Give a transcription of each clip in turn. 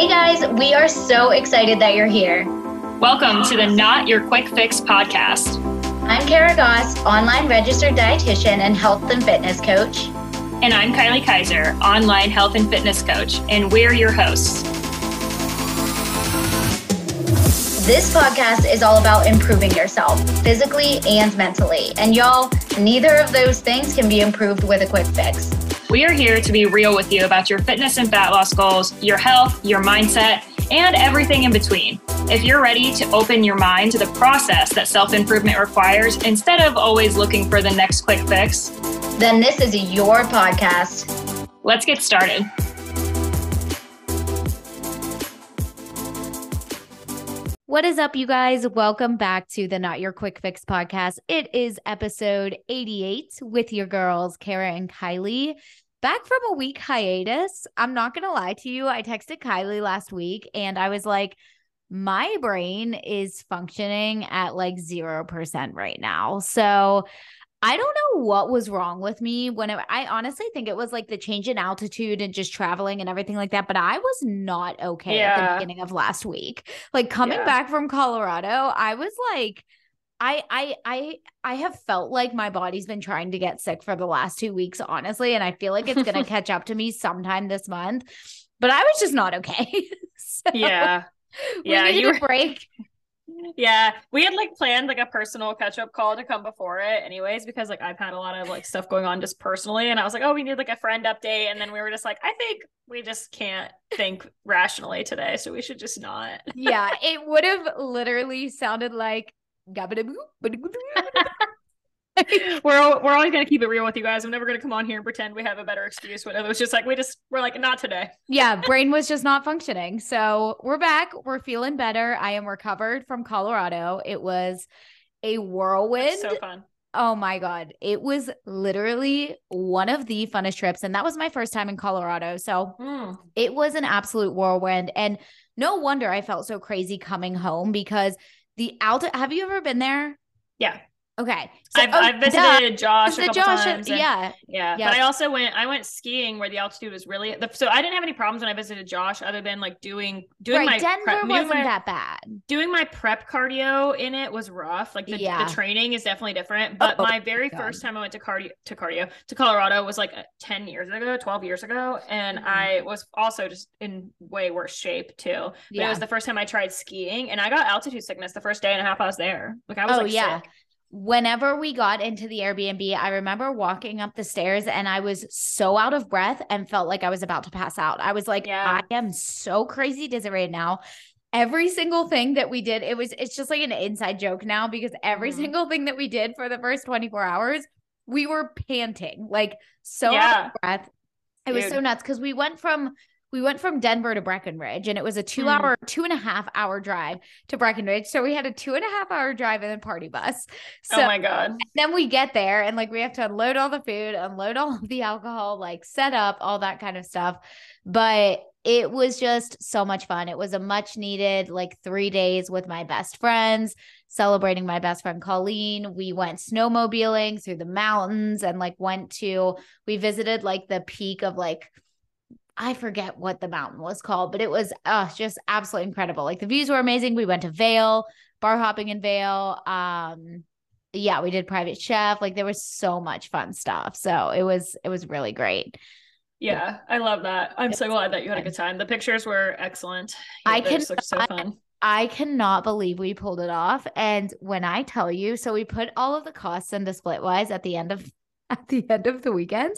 Hey guys, we are so excited that you're here. Welcome to the Not Your Quick Fix podcast. I'm Kara Goss, online registered dietitian and health and fitness coach. And I'm Kylie Kaiser, online health and fitness coach, and we're your hosts. This podcast is all about improving yourself physically and mentally. And y'all, neither of those things can be improved with a quick fix. We are here to be real with you about your fitness and fat loss goals, your health, your mindset, and everything in between. If you're ready to open your mind to the process that self improvement requires instead of always looking for the next quick fix, then this is your podcast. Let's get started. What is up, you guys? Welcome back to the Not Your Quick Fix podcast. It is episode 88 with your girls, Kara and Kylie. Back from a week hiatus. I'm not going to lie to you. I texted Kylie last week and I was like, my brain is functioning at like 0% right now. So I don't know what was wrong with me when it, I honestly think it was like the change in altitude and just traveling and everything like that. But I was not okay yeah. at the beginning of last week. Like coming yeah. back from Colorado, I was like, I I I I have felt like my body's been trying to get sick for the last two weeks, honestly, and I feel like it's gonna catch up to me sometime this month. But I was just not okay. so yeah, yeah, you were- a break yeah, we had like planned like a personal catch up call to come before it, anyways, because like I've had a lot of like stuff going on just personally, and I was like, oh, we need like a friend update, and then we were just like, I think we just can't think rationally today, so we should just not. yeah, it would have literally sounded like. we're we're always gonna keep it real with you guys. I'm never gonna come on here and pretend we have a better excuse. But it was just like we just we're like not today. yeah, brain was just not functioning. So we're back. We're feeling better. I am recovered from Colorado. It was a whirlwind. so fun. Oh my God. It was literally one of the funnest trips. And that was my first time in Colorado. So mm. it was an absolute whirlwind. And no wonder I felt so crazy coming home because the alto have you ever been there? Yeah. Okay. So, I've, oh, I've visited duh. Josh a couple Josh, times. And, yeah, yeah. But I also went. I went skiing where the altitude was really. The, so I didn't have any problems when I visited Josh, other than like doing doing right, my Denver prep, wasn't my, that bad. Doing my prep cardio in it was rough. Like the, yeah. the training is definitely different. But oh, my very God. first time I went to cardio to cardio to Colorado was like uh, ten years ago, twelve years ago, and mm-hmm. I was also just in way worse shape too. But yeah. it was the first time I tried skiing, and I got altitude sickness the first day and a half I was there. Like I was oh, like yeah. Sick whenever we got into the Airbnb, I remember walking up the stairs and I was so out of breath and felt like I was about to pass out. I was like, yeah. I am so crazy dizzy right now. Every single thing that we did, it was it's just like an inside joke now because every mm-hmm. single thing that we did for the first 24 hours, we were panting, like so yeah. out of breath. It Dude. was so nuts because we went from we went from Denver to Breckenridge and it was a two mm. hour, two and a half hour drive to Breckenridge. So we had a two and a half hour drive in a party bus. So oh my God. Then we get there and like we have to unload all the food, unload all of the alcohol, like set up all that kind of stuff. But it was just so much fun. It was a much needed like three days with my best friends, celebrating my best friend Colleen. We went snowmobiling through the mountains and like went to, we visited like the peak of like, I forget what the mountain was called, but it was uh, just absolutely incredible. Like the views were amazing. We went to Vail, bar hopping in Vail. Um, yeah, we did private chef. Like there was so much fun stuff. So it was it was really great. Yeah, I love that. I'm so glad that you had a good time. The pictures were excellent. Yeah, I can so fun. I cannot believe we pulled it off. And when I tell you, so we put all of the costs into Splitwise at the end of at the end of the weekend.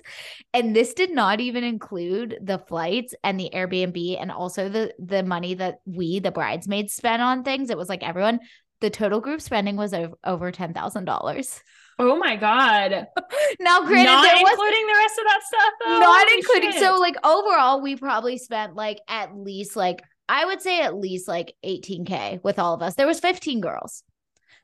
And this did not even include the flights and the Airbnb and also the the money that we, the bridesmaids, spent on things. It was like everyone, the total group spending was over, over ten thousand dollars. Oh my god! now, granted, not including the rest of that stuff, though. Not Holy including. Shit. So, like overall, we probably spent like at least like I would say at least like 18k with all of us. There was 15 girls.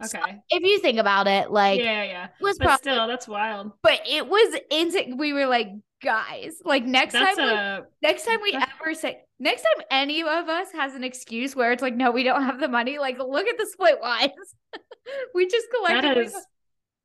Okay. So if you think about it, like yeah, yeah, it was but probably, still that's wild. But it was insane. We were like, guys, like next that's time, a, we, next time we ever say, next time any of us has an excuse where it's like, no, we don't have the money. Like, look at the split wise. we just collected. That is,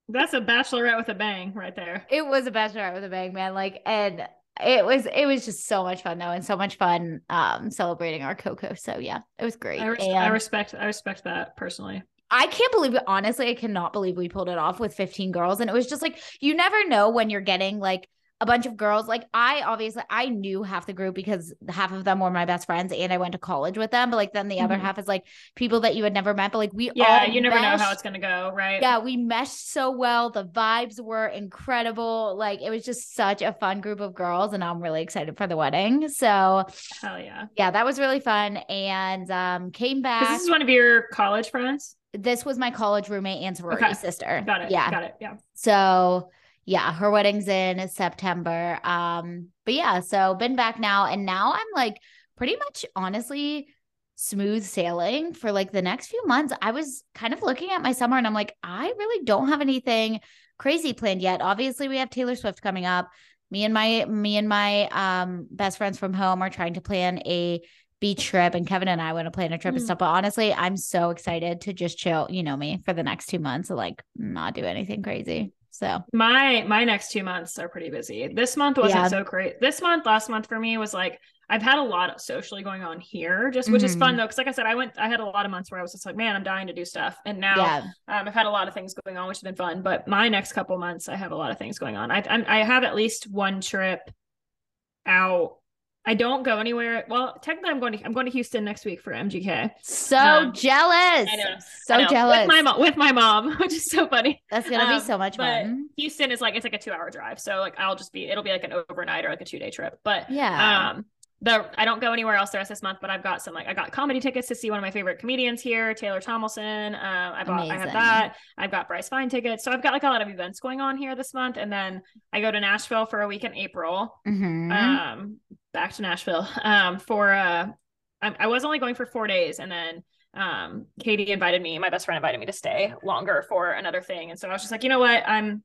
that's a bachelorette with a bang right there. It was a bachelorette with a bang, man. Like, and it was it was just so much fun though and so much fun um celebrating our coco so yeah it was great I, res- I respect i respect that personally I can't believe it. Honestly, I cannot believe we pulled it off with 15 girls. And it was just like, you never know when you're getting like a bunch of girls. Like I obviously I knew half the group because half of them were my best friends and I went to college with them. But like then the mm-hmm. other half is like people that you had never met. But like we yeah, you never meshed. know how it's gonna go, right? Yeah, we meshed so well. The vibes were incredible. Like it was just such a fun group of girls, and I'm really excited for the wedding. So hell yeah, yeah, that was really fun. And um came back. This is one of your college friends. This was my college roommate and sorority okay. sister. Got it. Yeah, got it. Yeah. So yeah, her wedding's in September. Um, but yeah, so been back now, and now I'm like pretty much honestly smooth sailing for like the next few months. I was kind of looking at my summer and I'm like, I really don't have anything crazy planned yet. Obviously, we have Taylor Swift coming up. Me and my me and my um best friends from home are trying to plan a beach trip and Kevin and I want to plan a trip mm. and stuff. But honestly, I'm so excited to just chill, you know me, for the next two months and like not do anything crazy. So my my next two months are pretty busy. This month wasn't yeah. so great. This month, last month for me was like I've had a lot of socially going on here, just which mm-hmm. is fun mm-hmm. though, because like I said, I went I had a lot of months where I was just like, man, I'm dying to do stuff, and now yeah. um, I've had a lot of things going on, which has been fun. But my next couple months, I have a lot of things going on. I I have at least one trip out I don't go anywhere. Well, technically, I'm going to I'm going to Houston next week for MGK. So um, jealous! I know, so I know. jealous with my mom, with my mom, which is so funny. That's gonna um, be so much fun. Houston is like it's like a two hour drive, so like I'll just be it'll be like an overnight or like a two day trip. But yeah, um, the I don't go anywhere else the rest of this month, but I've got some like I got comedy tickets to see one of my favorite comedians here, Taylor Tomlinson. Uh, I bought Amazing. I have that. I've got Bryce Fine tickets, so I've got like a lot of events going on here this month, and then I go to Nashville for a week in April. Mm-hmm. Um, back to Nashville. Um, for uh, I, I was only going for four days, and then um, Katie invited me, my best friend invited me to stay longer for another thing, and so I was just like, you know what, I'm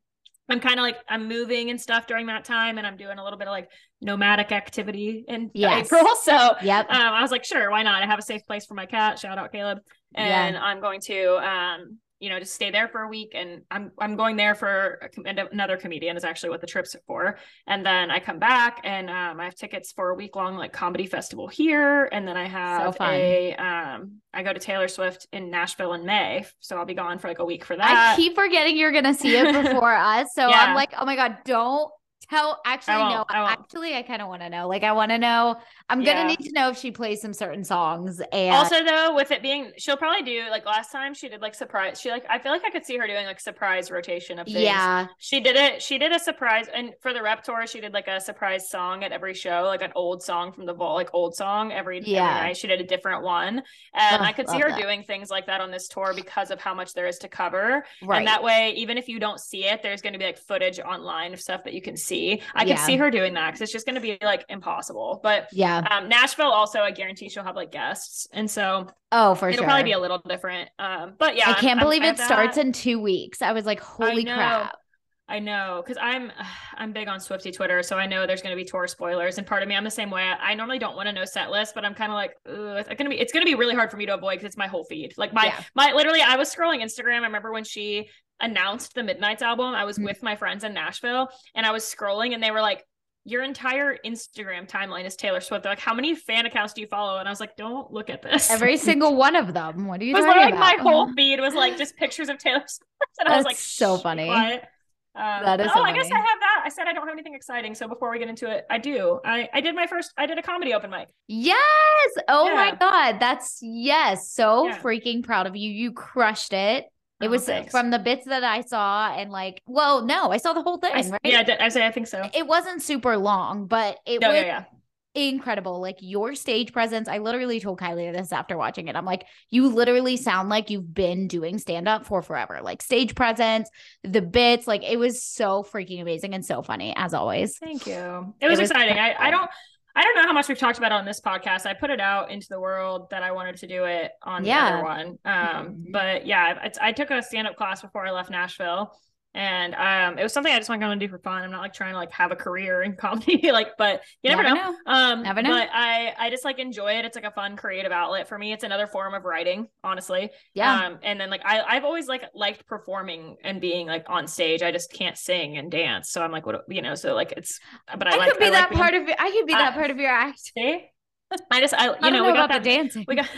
I'm kind of like I'm moving and stuff during that time, and I'm doing a little bit of like nomadic activity in yes. April. So yep. um, I was like, sure, why not? I have a safe place for my cat. Shout out Caleb, and yeah. I'm going to um, you know, just stay there for a week. And I'm I'm going there for a, another comedian is actually what the trip's for. And then I come back and um, I have tickets for a week long like comedy festival here. And then I have so a um, I go to Taylor Swift in Nashville in May, so I'll be gone for like a week for that. I keep forgetting you're gonna see it before us, so yeah. I'm like, oh my god, don't tell actually no I actually i kind of want to know like i want to know i'm yeah. gonna need to know if she plays some certain songs and also though with it being she'll probably do like last time she did like surprise she like i feel like i could see her doing like surprise rotation of things yeah she did it she did a surprise and for the rep tour she did like a surprise song at every show like an old song from the vault like old song every, yeah. every night she did a different one and oh, i could see her that. doing things like that on this tour because of how much there is to cover right. and that way even if you don't see it there's going to be like footage online of stuff that you can see see. I yeah. could see her doing that because it's just going to be like impossible. But yeah, um, Nashville also, I guarantee she'll have like guests, and so oh, for it'll sure, probably be a little different. Um, but yeah, I can't I'm, believe it starts that. in two weeks. I was like, holy crap. I know because I'm I'm big on Swifty Twitter, so I know there's going to be tour spoilers. And part of me, I'm the same way. I normally don't want to know set list, but I'm kind of like, it's gonna be it's gonna be really hard for me to avoid because it's my whole feed. Like my yeah. my literally, I was scrolling Instagram. I remember when she announced the Midnights album, I was mm-hmm. with my friends in Nashville and I was scrolling and they were like, your entire Instagram timeline is Taylor Swift. They're like, how many fan accounts do you follow? And I was like, don't look at this. Every single one of them. What are you it was like about? my whole feed was like just pictures of Taylor Swift. And That's I was like, so funny. Um, that is oh, I guess I have that. I said I don't have anything exciting. So before we get into it, I do. I, I did my first, I did a comedy open mic. Yes. Oh yeah. my God. That's yes. So yeah. freaking proud of you. You crushed it. It oh, was thanks. from the bits that I saw, and like, well, no, I saw the whole thing. I, right? Yeah, I say I think so. It wasn't super long, but it no, was yeah, yeah. Incredible. Like your stage presence. I literally told Kylie this after watching it. I'm like, you literally sound like you've been doing stand up for forever. Like stage presence, the bits, like it was so freaking amazing and so funny as always. Thank you. It was, it was exciting. I, I don't. I don't know how much we've talked about on this podcast. I put it out into the world that I wanted to do it on yeah. the other one. Um, mm-hmm. But yeah, I, I took a stand up class before I left Nashville. And um, it was something I just want to do for fun. I'm not like trying to like have a career in comedy, like, but you never, never know. know. Um, never know. But I I just like enjoy it. It's like a fun creative outlet for me. It's another form of writing, honestly. Yeah. Um, and then like I I've always like liked performing and being like on stage. I just can't sing and dance, so I'm like, what you know, so like it's. But I, I like, could be I that like part being, of I could be that part of your act. See? I just I you I know, know we got that dancing. We got.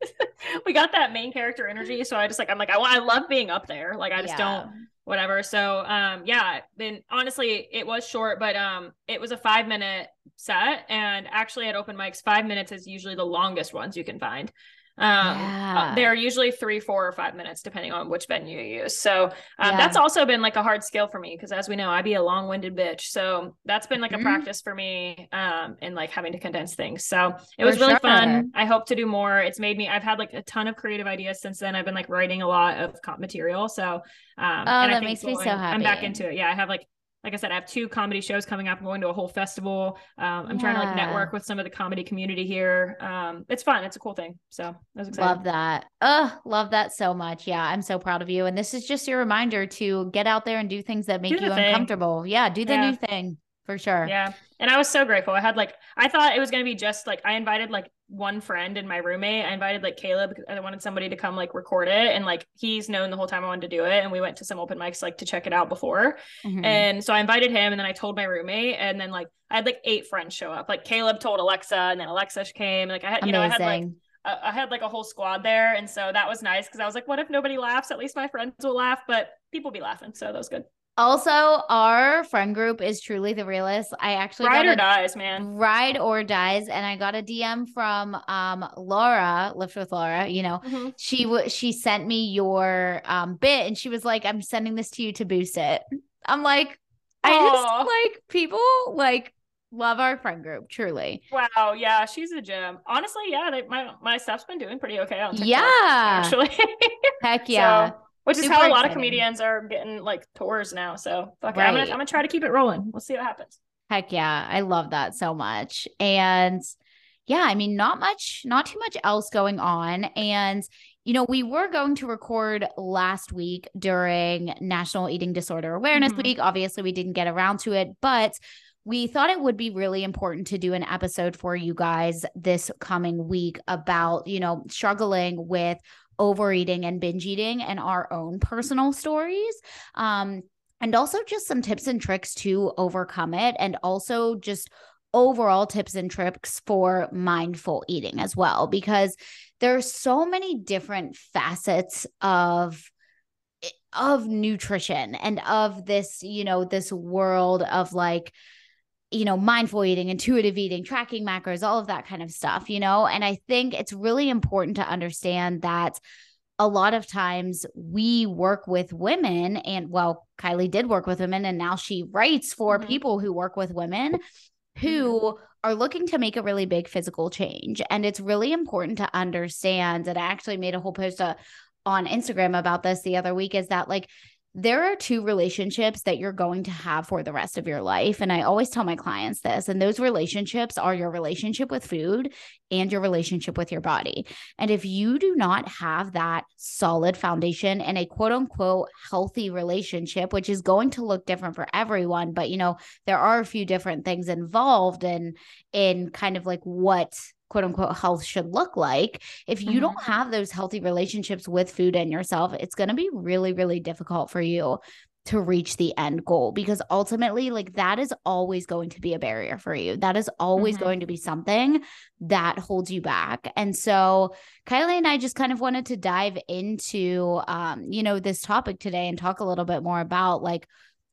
we got that main character energy so i just like i'm like i, I love being up there like i just yeah. don't whatever. So um yeah, then honestly it was short, but um it was a five minute set. And actually at open mics, five minutes is usually the longest ones you can find. Um, uh, yeah. they're usually three, four, or five minutes, depending on which venue you use. So um, yeah. that's also been like a hard skill for me because, as we know, I be a long-winded bitch. So that's been like mm-hmm. a practice for me um, in like having to condense things. So it was for really sure. fun. I hope to do more. It's made me. I've had like a ton of creative ideas since then. I've been like writing a lot of comp material. So um, oh, and that makes me so happy. I'm back into it. Yeah, I have like like I said, I have two comedy shows coming up. I'm going to a whole festival. Um, I'm yeah. trying to like network with some of the comedy community here. Um, it's fun. It's a cool thing. So I was excited. Love that. Oh, love that so much. Yeah, I'm so proud of you. And this is just your reminder to get out there and do things that make you thing. uncomfortable. Yeah, do the yeah. new thing for sure. Yeah. And I was so grateful. I had like, I thought it was going to be just like, I invited like one friend and my roommate. I invited like Caleb because I wanted somebody to come like record it. And like, he's known the whole time I wanted to do it. And we went to some open mics like to check it out before. Mm-hmm. And so I invited him and then I told my roommate. And then like, I had like eight friends show up. Like Caleb told Alexa and then Alexa came. Like, I had, Amazing. you know, I had like, I had like a whole squad there. And so that was nice because I was like, what if nobody laughs? At least my friends will laugh, but people be laughing. So that was good. Also, our friend group is truly the realest. I actually ride or a, dies, man. Ride or dies, and I got a DM from um Laura, Lift with Laura. You know, mm-hmm. she w- she sent me your um bit, and she was like, "I'm sending this to you to boost it." I'm like, I just like people like love our friend group truly wow yeah she's a gem honestly yeah they, my my stuff's been doing pretty okay on TikTok, yeah actually heck yeah so, which is how a lot of comedians are getting like tours now. So fuck right. it. I'm gonna I'm gonna try to keep it rolling. We'll see what happens. Heck yeah. I love that so much. And yeah, I mean, not much, not too much else going on. And you know, we were going to record last week during National Eating Disorder Awareness mm-hmm. Week. Obviously, we didn't get around to it, but we thought it would be really important to do an episode for you guys this coming week about, you know, struggling with overeating and binge eating and our own personal stories. Um, and also just some tips and tricks to overcome it, and also just overall tips and tricks for mindful eating as well, because there's so many different facets of of nutrition and of this you know this world of like you know, mindful eating, intuitive eating, tracking macros, all of that kind of stuff, you know? And I think it's really important to understand that a lot of times we work with women, and well, Kylie did work with women, and now she writes for mm-hmm. people who work with women who mm-hmm. are looking to make a really big physical change. And it's really important to understand. And I actually made a whole post uh, on Instagram about this the other week is that like there are two relationships that you're going to have for the rest of your life. And I always tell my clients this, and those relationships are your relationship with food and your relationship with your body. And if you do not have that solid foundation and a quote unquote healthy relationship, which is going to look different for everyone, but you know, there are a few different things involved in in kind of like what quote unquote health should look like if you mm-hmm. don't have those healthy relationships with food and yourself it's going to be really really difficult for you to reach the end goal because ultimately like that is always going to be a barrier for you that is always mm-hmm. going to be something that holds you back and so kylie and i just kind of wanted to dive into um you know this topic today and talk a little bit more about like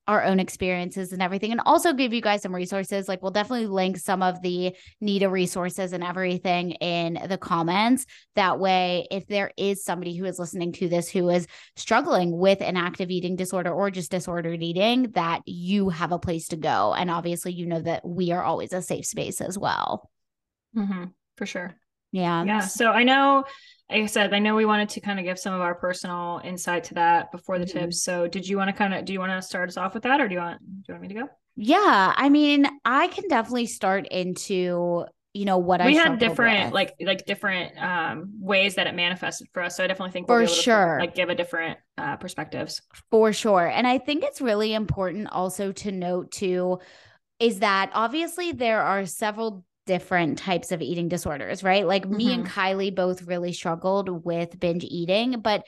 our own experiences and everything and also give you guys some resources like we'll definitely link some of the NEDA resources and everything in the comments. That way if there is somebody who is listening to this who is struggling with an active eating disorder or just disordered eating that you have a place to go. And obviously you know that we are always a safe space as well. Mm-hmm, for sure. Yeah. Yeah. So i know like I said, I know we wanted to kind of give some of our personal insight to that before the mm-hmm. tips. So did you want to kind of do you want to start us off with that or do you want do you want me to go? Yeah, I mean, I can definitely start into you know what we I had different with. like like different um ways that it manifested for us so i definitely think we'll for sure to, like give a different uh perspectives for sure and i think it's really important also to note too is that obviously there are several different types of eating disorders, right? Like mm-hmm. me and mm-hmm. Kylie both really struggled with binge eating, but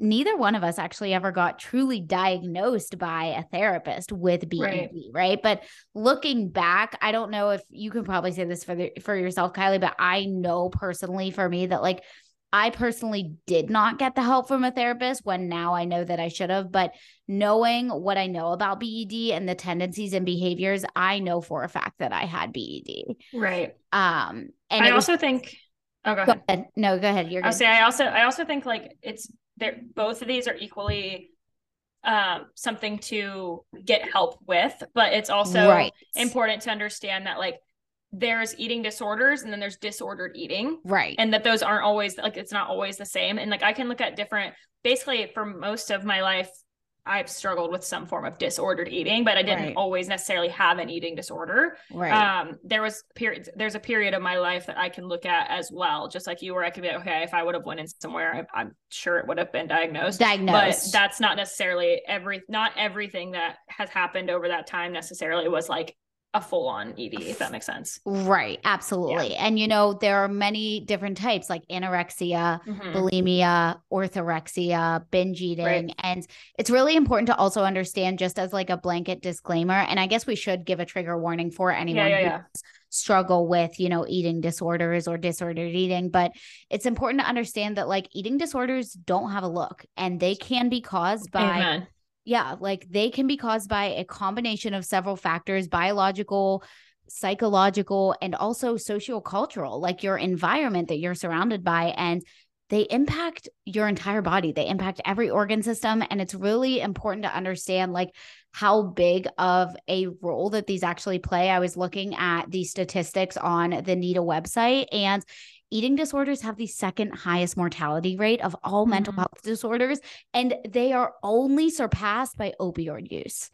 neither one of us actually ever got truly diagnosed by a therapist with BED, right. right? But looking back, I don't know if you can probably say this for the, for yourself, Kylie, but I know personally for me that like I personally did not get the help from a therapist when now I know that I should have. But knowing what I know about BED and the tendencies and behaviors, I know for a fact that I had BED. Right. Um, and I also was, think. Oh, go, go ahead. ahead. No, go ahead. You're. I'll say. I also. I also think like it's there. Both of these are equally um something to get help with but it's also right. important to understand that like there's eating disorders and then there's disordered eating. Right. And that those aren't always like it's not always the same. And like I can look at different basically for most of my life I've struggled with some form of disordered eating, but I didn't right. always necessarily have an eating disorder. Right. Um, there was periods, there's a period of my life that I can look at as well, just like you, where I could be like, okay, if I would have went in somewhere, I, am sure it would have been diagnosed. Diagnosed. But that's not necessarily every, not everything that has happened over that time necessarily was like a full on ED, if that makes sense. Right. Absolutely. Yeah. And, you know, there are many different types like anorexia, mm-hmm. bulimia, orthorexia, binge eating. Right. And it's really important to also understand, just as like a blanket disclaimer. And I guess we should give a trigger warning for anyone yeah, yeah, who struggle with, you know, eating disorders or disordered eating. But it's important to understand that like eating disorders don't have a look and they can be caused by. Amen yeah, like they can be caused by a combination of several factors biological, psychological, and also sociocultural, like your environment that you're surrounded by. And they impact your entire body, they impact every organ system. And it's really important to understand, like, how big of a role that these actually play. I was looking at the statistics on the NEDA website, and eating disorders have the second highest mortality rate of all mm-hmm. mental health disorders, and they are only surpassed by opioid use,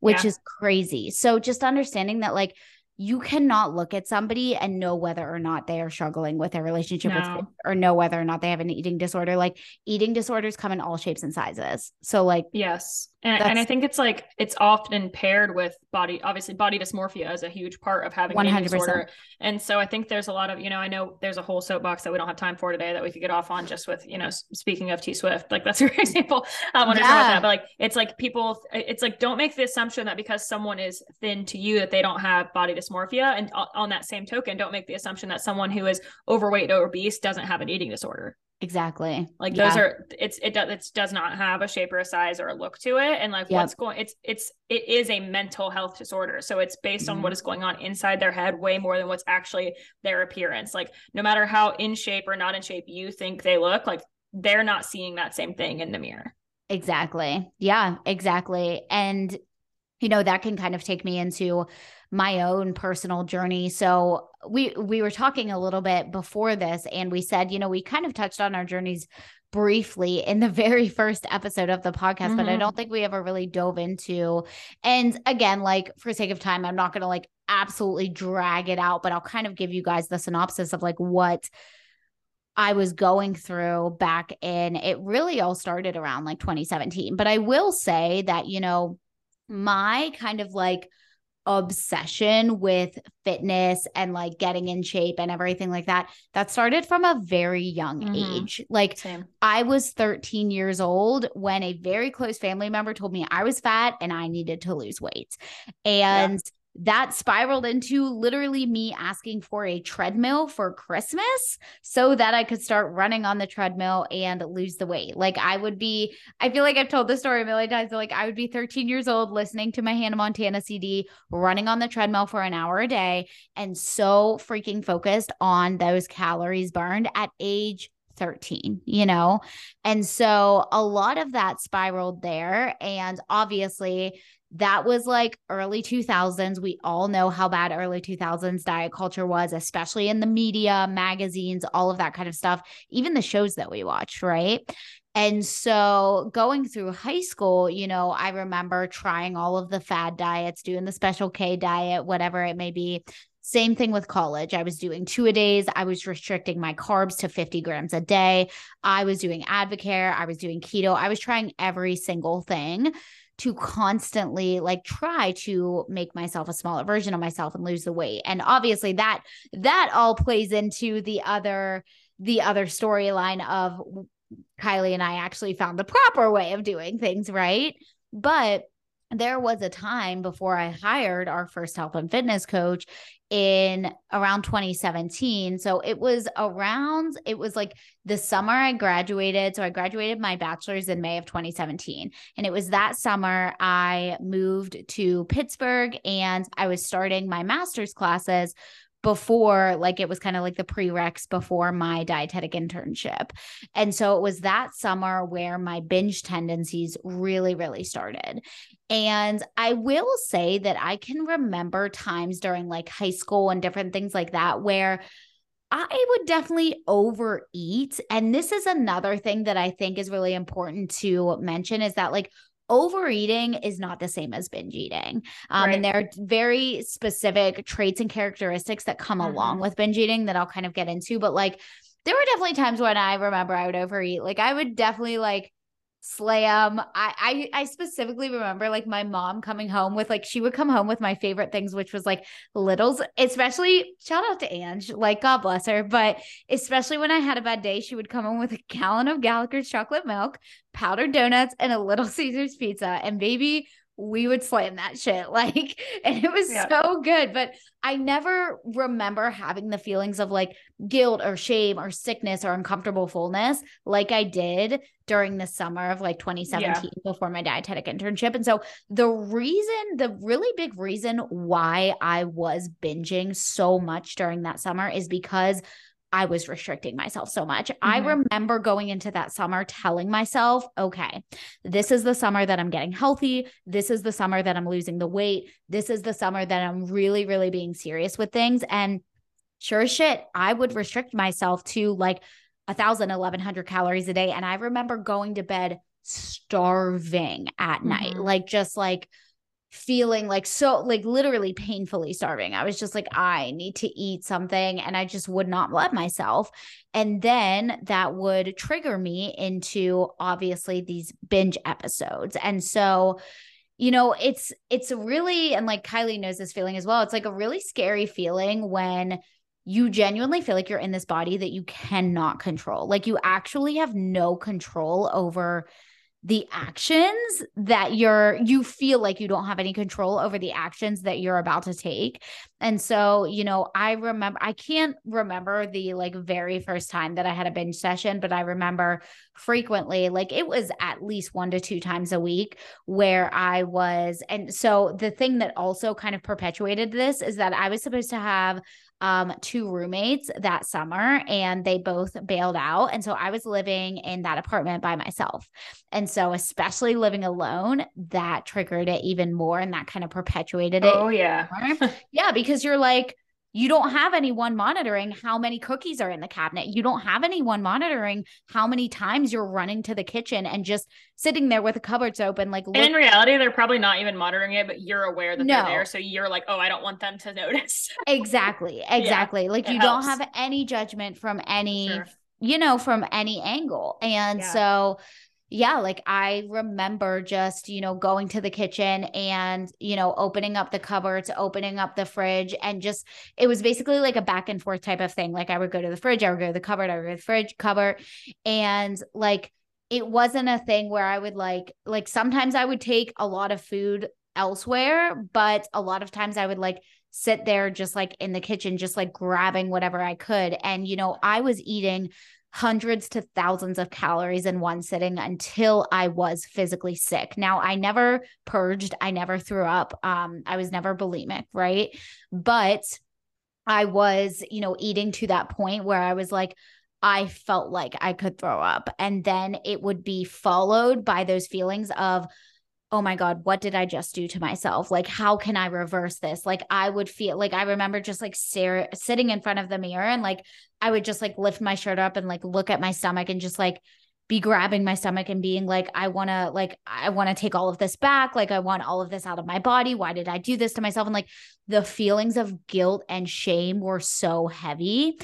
which yeah. is crazy. So, just understanding that, like, you cannot look at somebody and know whether or not they are struggling with their relationship no. with or know whether or not they have an eating disorder. Like eating disorders come in all shapes and sizes. So like yes. And, and I think it's like it's often paired with body obviously body dysmorphia is a huge part of having 100%. an eating disorder. And so I think there's a lot of, you know, I know there's a whole soapbox that we don't have time for today that we could get off on just with, you know, speaking of T Swift, like that's a great example. Um, when yeah. about that, but like it's like people it's like don't make the assumption that because someone is thin to you that they don't have body dysmorphia. And on that same token, don't make the assumption that someone who is overweight or obese doesn't have an eating disorder. Exactly. Like yeah. those are it's it does it does not have a shape or a size or a look to it. And like yep. what's going it's it's it is a mental health disorder. So it's based mm-hmm. on what is going on inside their head way more than what's actually their appearance. Like no matter how in shape or not in shape you think they look, like they're not seeing that same thing in the mirror. Exactly. Yeah, exactly. And you know, that can kind of take me into my own personal journey. So we we were talking a little bit before this and we said, you know, we kind of touched on our journeys briefly in the very first episode of the podcast, mm-hmm. but I mm-hmm. don't think we ever really dove into. And again, like for sake of time, I'm not going to like absolutely drag it out, but I'll kind of give you guys the synopsis of like what I was going through back in it really all started around like 2017. But I will say that, you know, my kind of like obsession with fitness and like getting in shape and everything like that that started from a very young mm-hmm. age like Same. i was 13 years old when a very close family member told me i was fat and i needed to lose weight and yeah that spiraled into literally me asking for a treadmill for Christmas so that I could start running on the treadmill and lose the weight. Like I would be, I feel like I've told the story a million times, but like I would be 13 years old listening to my Hannah Montana CD, running on the treadmill for an hour a day, and so freaking focused on those calories burned at age 13, you know? And so a lot of that spiraled there. And obviously, that was like early 2000s. We all know how bad early 2000s diet culture was, especially in the media, magazines, all of that kind of stuff, even the shows that we watched, right? And so going through high school, you know, I remember trying all of the fad diets, doing the special K diet, whatever it may be, Same thing with college. I was doing two a days. I was restricting my carbs to 50 grams a day. I was doing Advocare. I was doing keto. I was trying every single thing to constantly like try to make myself a smaller version of myself and lose the weight. And obviously that that all plays into the other the other storyline of Kylie and I actually found the proper way of doing things, right? But there was a time before I hired our first health and fitness coach in around 2017. So it was around, it was like the summer I graduated. So I graduated my bachelor's in May of 2017. And it was that summer I moved to Pittsburgh and I was starting my master's classes before like it was kind of like the prereqs before my dietetic internship. And so it was that summer where my binge tendencies really really started. And I will say that I can remember times during like high school and different things like that where I would definitely overeat. And this is another thing that I think is really important to mention is that like overeating is not the same as binge eating. Um, right. And there are very specific traits and characteristics that come mm-hmm. along with binge eating that I'll kind of get into. But like, there were definitely times when I remember I would overeat. Like, I would definitely like slam. I, I I specifically remember like my mom coming home with like she would come home with my favorite things, which was like littles, especially shout out to Ange, like God bless her. But especially when I had a bad day, she would come home with a gallon of Galliker's chocolate milk, powdered donuts, and a little Caesar's pizza. And baby, we would slam that shit like and it was yeah. so good but i never remember having the feelings of like guilt or shame or sickness or uncomfortable fullness like i did during the summer of like 2017 yeah. before my dietetic internship and so the reason the really big reason why i was binging so much during that summer is because I was restricting myself so much. Mm-hmm. I remember going into that summer telling myself, okay, this is the summer that I'm getting healthy. This is the summer that I'm losing the weight. This is the summer that I'm really, really being serious with things. And sure as shit, I would restrict myself to like a thousand, eleven hundred calories a day. And I remember going to bed starving at mm-hmm. night, like just like feeling like so like literally painfully starving. I was just like I need to eat something and I just would not let myself. And then that would trigger me into obviously these binge episodes. And so you know, it's it's really and like Kylie knows this feeling as well. It's like a really scary feeling when you genuinely feel like you're in this body that you cannot control. Like you actually have no control over the actions that you're you feel like you don't have any control over the actions that you're about to take. And so you know i remember i can't remember the like very first time that i had a binge session but i remember frequently like it was at least one to two times a week where i was and so the thing that also kind of perpetuated this is that i was supposed to have um, two roommates that summer and they both bailed out. And so I was living in that apartment by myself. And so, especially living alone, that triggered it even more and that kind of perpetuated it. Oh, yeah. yeah. Because you're like, you don't have anyone monitoring how many cookies are in the cabinet. You don't have anyone monitoring how many times you're running to the kitchen and just sitting there with the cupboards open. Like, look- in reality, they're probably not even monitoring it, but you're aware that no. they're there. So you're like, oh, I don't want them to notice. exactly. Exactly. Yeah, like, you helps. don't have any judgment from any, sure. you know, from any angle. And yeah. so, yeah, like I remember just, you know, going to the kitchen and, you know, opening up the cupboards, opening up the fridge, and just it was basically like a back and forth type of thing. Like I would go to the fridge, I would go to the cupboard, I would go to the fridge, cupboard. And like it wasn't a thing where I would like, like sometimes I would take a lot of food elsewhere, but a lot of times I would like sit there just like in the kitchen, just like grabbing whatever I could. And, you know, I was eating hundreds to thousands of calories in one sitting until I was physically sick. Now, I never purged, I never threw up. Um, I was never bulimic, right? But I was, you know, eating to that point where I was like, I felt like I could throw up. And then it would be followed by those feelings of, oh my God, what did I just do to myself? Like, how can I reverse this? Like, I would feel like I remember just like stare, sitting in front of the mirror and like I would just like lift my shirt up and like look at my stomach and just like be grabbing my stomach and being like i want to like i want to take all of this back like i want all of this out of my body why did i do this to myself and like the feelings of guilt and shame were so heavy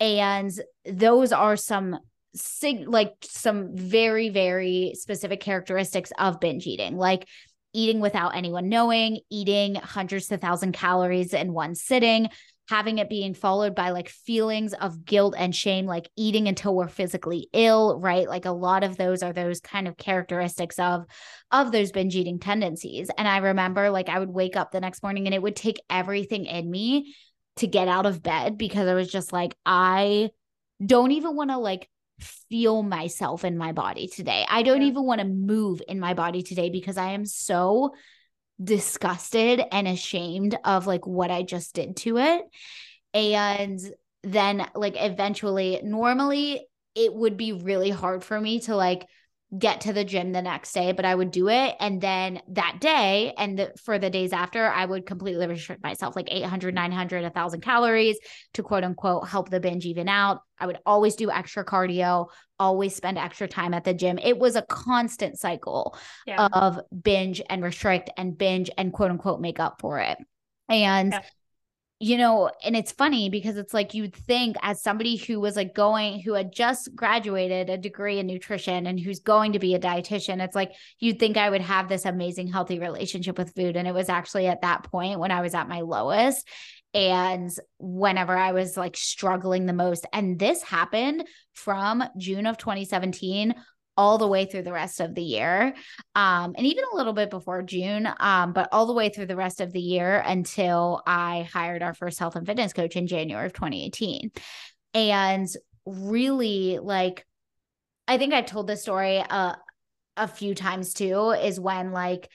and those are some sig- like some very very specific characteristics of binge eating like eating without anyone knowing eating hundreds to thousand calories in one sitting having it being followed by like feelings of guilt and shame like eating until we're physically ill right? Like a lot of those are those kind of characteristics of of those binge eating tendencies. And i remember like i would wake up the next morning and it would take everything in me to get out of bed because i was just like i don't even want to like feel myself in my body today. I don't even want to move in my body today because I am so disgusted and ashamed of like what I just did to it. And then like eventually normally it would be really hard for me to like get to the gym the next day, but I would do it. And then that day and the, for the days after, I would completely restrict myself like 800, mm-hmm. 900, 1,000 calories to quote unquote help the binge even out. I would always do extra cardio, always spend extra time at the gym. It was a constant cycle yeah. of binge and restrict and binge and quote unquote make up for it. And yeah you know, and it's funny because it's like you'd think as somebody who was like going, who had just graduated a degree in nutrition and who's going to be a dietitian, it's like you'd think I would have this amazing, healthy relationship with food. And it was actually at that point when I was at my lowest and whenever I was like struggling the most. And this happened from June of 2017 all the way through the rest of the year um, and even a little bit before june um, but all the way through the rest of the year until i hired our first health and fitness coach in january of 2018 and really like i think i've told this story uh, a few times too is when like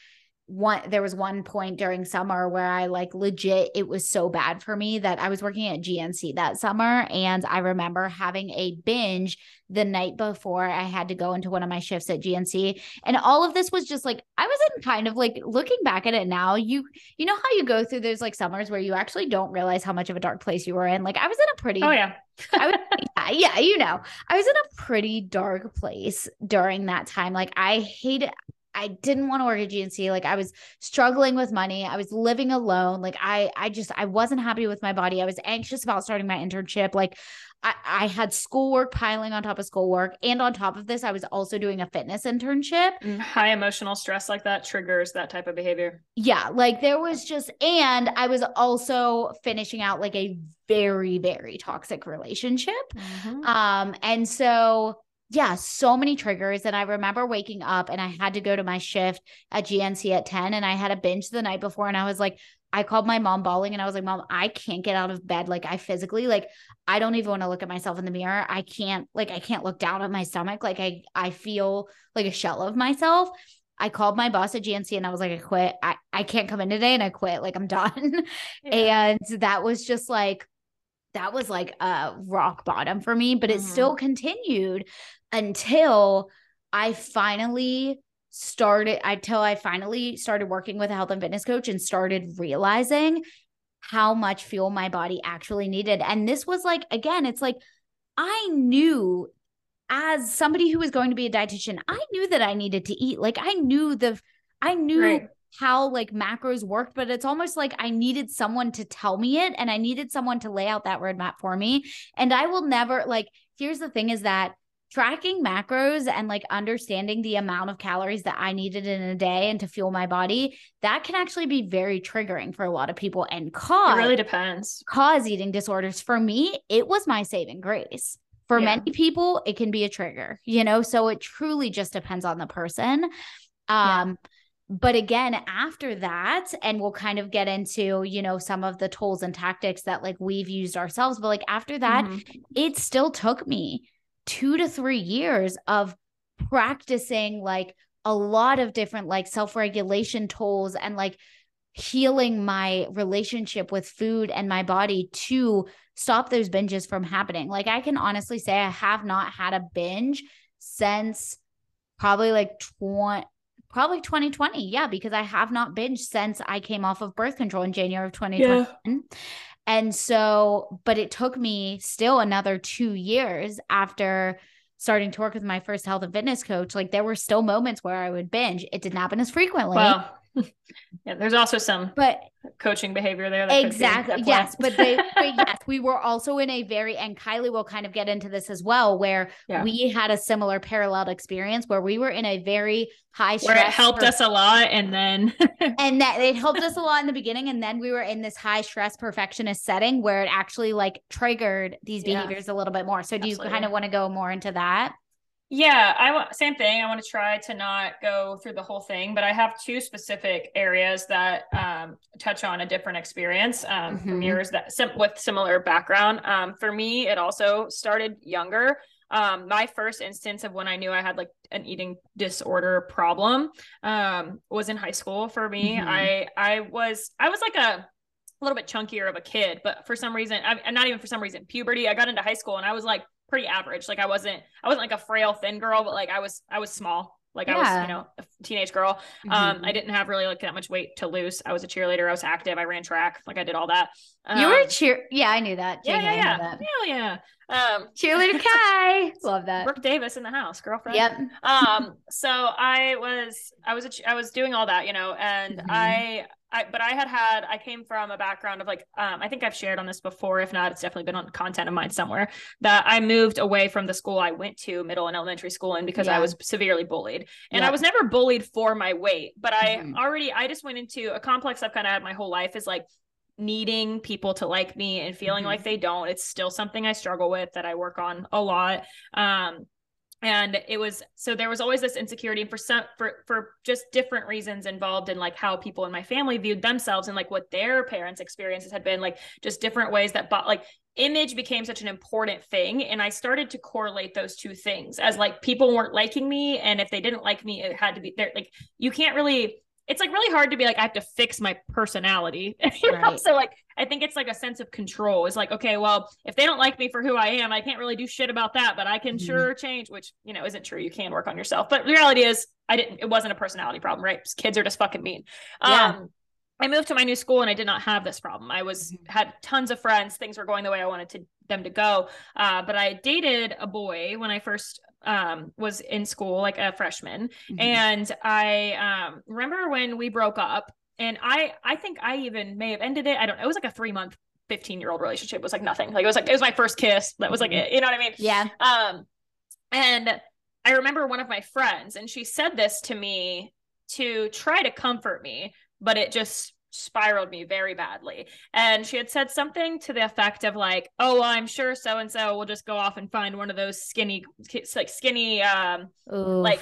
one there was one point during summer where I like legit it was so bad for me that I was working at GNC that summer and I remember having a binge the night before I had to go into one of my shifts at GNC and all of this was just like I was in kind of like looking back at it now you you know how you go through those like summers where you actually don't realize how much of a dark place you were in like I was in a pretty Oh yeah I was yeah, yeah, you know. I was in a pretty dark place during that time. Like I hated I didn't want to work at GNC. Like I was struggling with money. I was living alone. Like I I just I wasn't happy with my body. I was anxious about starting my internship. Like I, I had schoolwork piling on top of schoolwork. And on top of this, I was also doing a fitness internship. Mm, high emotional stress like that triggers that type of behavior. Yeah. Like there was just, and I was also finishing out like a very, very toxic relationship. Mm-hmm. Um, and so yeah, so many triggers. And I remember waking up and I had to go to my shift at GNC at 10 and I had a binge the night before. And I was like, I called my mom bawling and I was like, Mom, I can't get out of bed. Like, I physically, like, I don't even want to look at myself in the mirror. I can't, like, I can't look down at my stomach. Like, I, I feel like a shell of myself. I called my boss at GNC and I was like, I quit. I, I can't come in today and I quit. Like, I'm done. Yeah. and that was just like, that was like a rock bottom for me, but it mm-hmm. still continued until I finally started until I finally started working with a health and fitness coach and started realizing how much fuel my body actually needed. And this was like, again, it's like I knew as somebody who was going to be a dietitian, I knew that I needed to eat. Like I knew the, I knew right. How like macros worked, but it's almost like I needed someone to tell me it and I needed someone to lay out that roadmap for me. And I will never like, here's the thing is that tracking macros and like understanding the amount of calories that I needed in a day and to fuel my body, that can actually be very triggering for a lot of people and cause it really depends. Cause eating disorders. For me, it was my saving grace. For yeah. many people, it can be a trigger, you know, so it truly just depends on the person. Um, yeah but again after that and we'll kind of get into you know some of the tools and tactics that like we've used ourselves but like after that mm-hmm. it still took me two to three years of practicing like a lot of different like self-regulation tools and like healing my relationship with food and my body to stop those binges from happening. Like I can honestly say I have not had a binge since probably like 20 probably 2020. Yeah, because I have not binged since I came off of birth control in January of 2021. Yeah. And so, but it took me still another two years after starting to work with my first health and fitness coach, like there were still moments where I would binge. It didn't happen as frequently. Well, yeah, there's also some but coaching behavior there. exactly. Yes. But they but yes, we were also in a very and Kylie will kind of get into this as well, where yeah. we had a similar parallel experience where we were in a very high stress. Where it helped per- us a lot and then and that it helped us a lot in the beginning. And then we were in this high stress perfectionist setting where it actually like triggered these behaviors yeah. a little bit more. So do Absolutely. you kind of want to go more into that? Yeah, I want same thing. I want to try to not go through the whole thing, but I have two specific areas that um, touch on a different experience um, mm-hmm. from yours that sim- with similar background. Um, for me, it also started younger. Um, my first instance of when I knew I had like an eating disorder problem um, was in high school. For me, mm-hmm. I I was I was like a a little bit chunkier of a kid, but for some reason, I'm not even for some reason, puberty. I got into high school and I was like pretty average. Like I wasn't I wasn't like a frail thin girl, but like I was I was small. Like yeah. I was, you know, a teenage girl. Mm-hmm. Um, I didn't have really like that much weight to lose. I was a cheerleader. I was active. I ran track. Like I did all that. Um, you were a um, cheer. Yeah, I knew that. Yeah, yeah, yeah. Hell yeah. Um, cheerleader Kai. Love that. Brooke Davis in the house, girlfriend. Yep. um. So I was, I was, a, I was doing all that, you know, and mm-hmm. I, I, but I had had, I came from a background of like, um, I think I've shared on this before. If not, it's definitely been on content of mine somewhere that I moved away from the school I went to, middle and elementary school, and because yeah. I was severely bullied. And yeah. I was never bullied for my weight, but I mm-hmm. already, I just went into a complex I've kind of had my whole life is like needing people to like me and feeling mm-hmm. like they don't. It's still something I struggle with that I work on a lot. Um, and it was so there was always this insecurity and for some for for just different reasons involved in like how people in my family viewed themselves and like what their parents experiences had been like just different ways that but like image became such an important thing. And i started to correlate those two things as like people weren't liking me and if they didn't like me it had to be there like you can't really it's like really hard to be like I have to fix my personality. Right. so like I think it's like a sense of control. It's like okay, well, if they don't like me for who I am, I can't really do shit about that, but I can mm-hmm. sure change, which you know isn't true. You can work on yourself, but the reality is I didn't. It wasn't a personality problem, right? Kids are just fucking mean. Yeah. Um, I moved to my new school and I did not have this problem. I was mm-hmm. had tons of friends. Things were going the way I wanted to them to go. Uh, but I dated a boy when I first um, was in school, like a freshman, mm-hmm. and I um, remember when we broke up. And I I think I even may have ended it. I don't know. It was like a three month 15 year old relationship. It was like nothing. Like it was like it was my first kiss. That was like mm-hmm. you know what I mean? Yeah. Um, and I remember one of my friends, and she said this to me to try to comfort me, but it just spiraled me very badly. And she had said something to the effect of like, "Oh, well, I'm sure so and so will just go off and find one of those skinny, like skinny, um, Oof. like."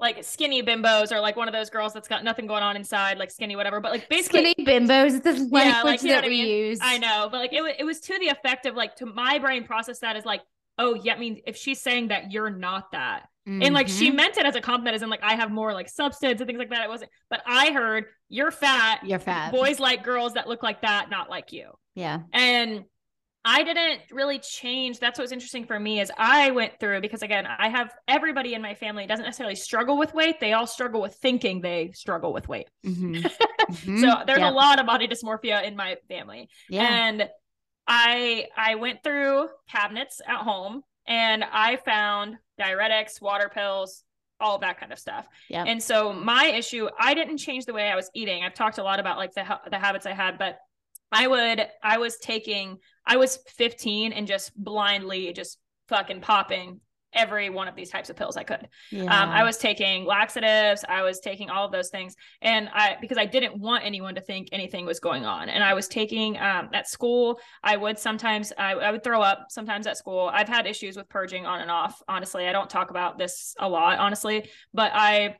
Like skinny bimbos, or like one of those girls that's got nothing going on inside, like skinny whatever. But like basically, skinny bimbos. It's the language yeah, like, that we I mean? use. I know, but like it, it was to the effect of like to my brain process that is like, oh yeah, I mean if she's saying that you're not that, Mm-hmm. And like she mm-hmm. meant it as a compliment, as in like I have more like substance and things like that. It wasn't, but I heard you're fat. You're fat. Boys like girls that look like that, not like you. Yeah. And I didn't really change. That's what's interesting for me is I went through because again, I have everybody in my family doesn't necessarily struggle with weight. They all struggle with thinking they struggle with weight. Mm-hmm. mm-hmm. so there's yep. a lot of body dysmorphia in my family. Yeah. And I I went through cabinets at home and I found diuretics, water pills, all that kind of stuff. Yeah. And so my issue, I didn't change the way I was eating. I've talked a lot about like the the habits I had, but I would I was taking I was 15 and just blindly just fucking popping every one of these types of pills I could. Yeah. Um, I was taking laxatives, I was taking all of those things, and I because I didn't want anyone to think anything was going on. And I was taking um, at school. I would sometimes I, I would throw up sometimes at school. I've had issues with purging on and off. Honestly, I don't talk about this a lot, honestly, but I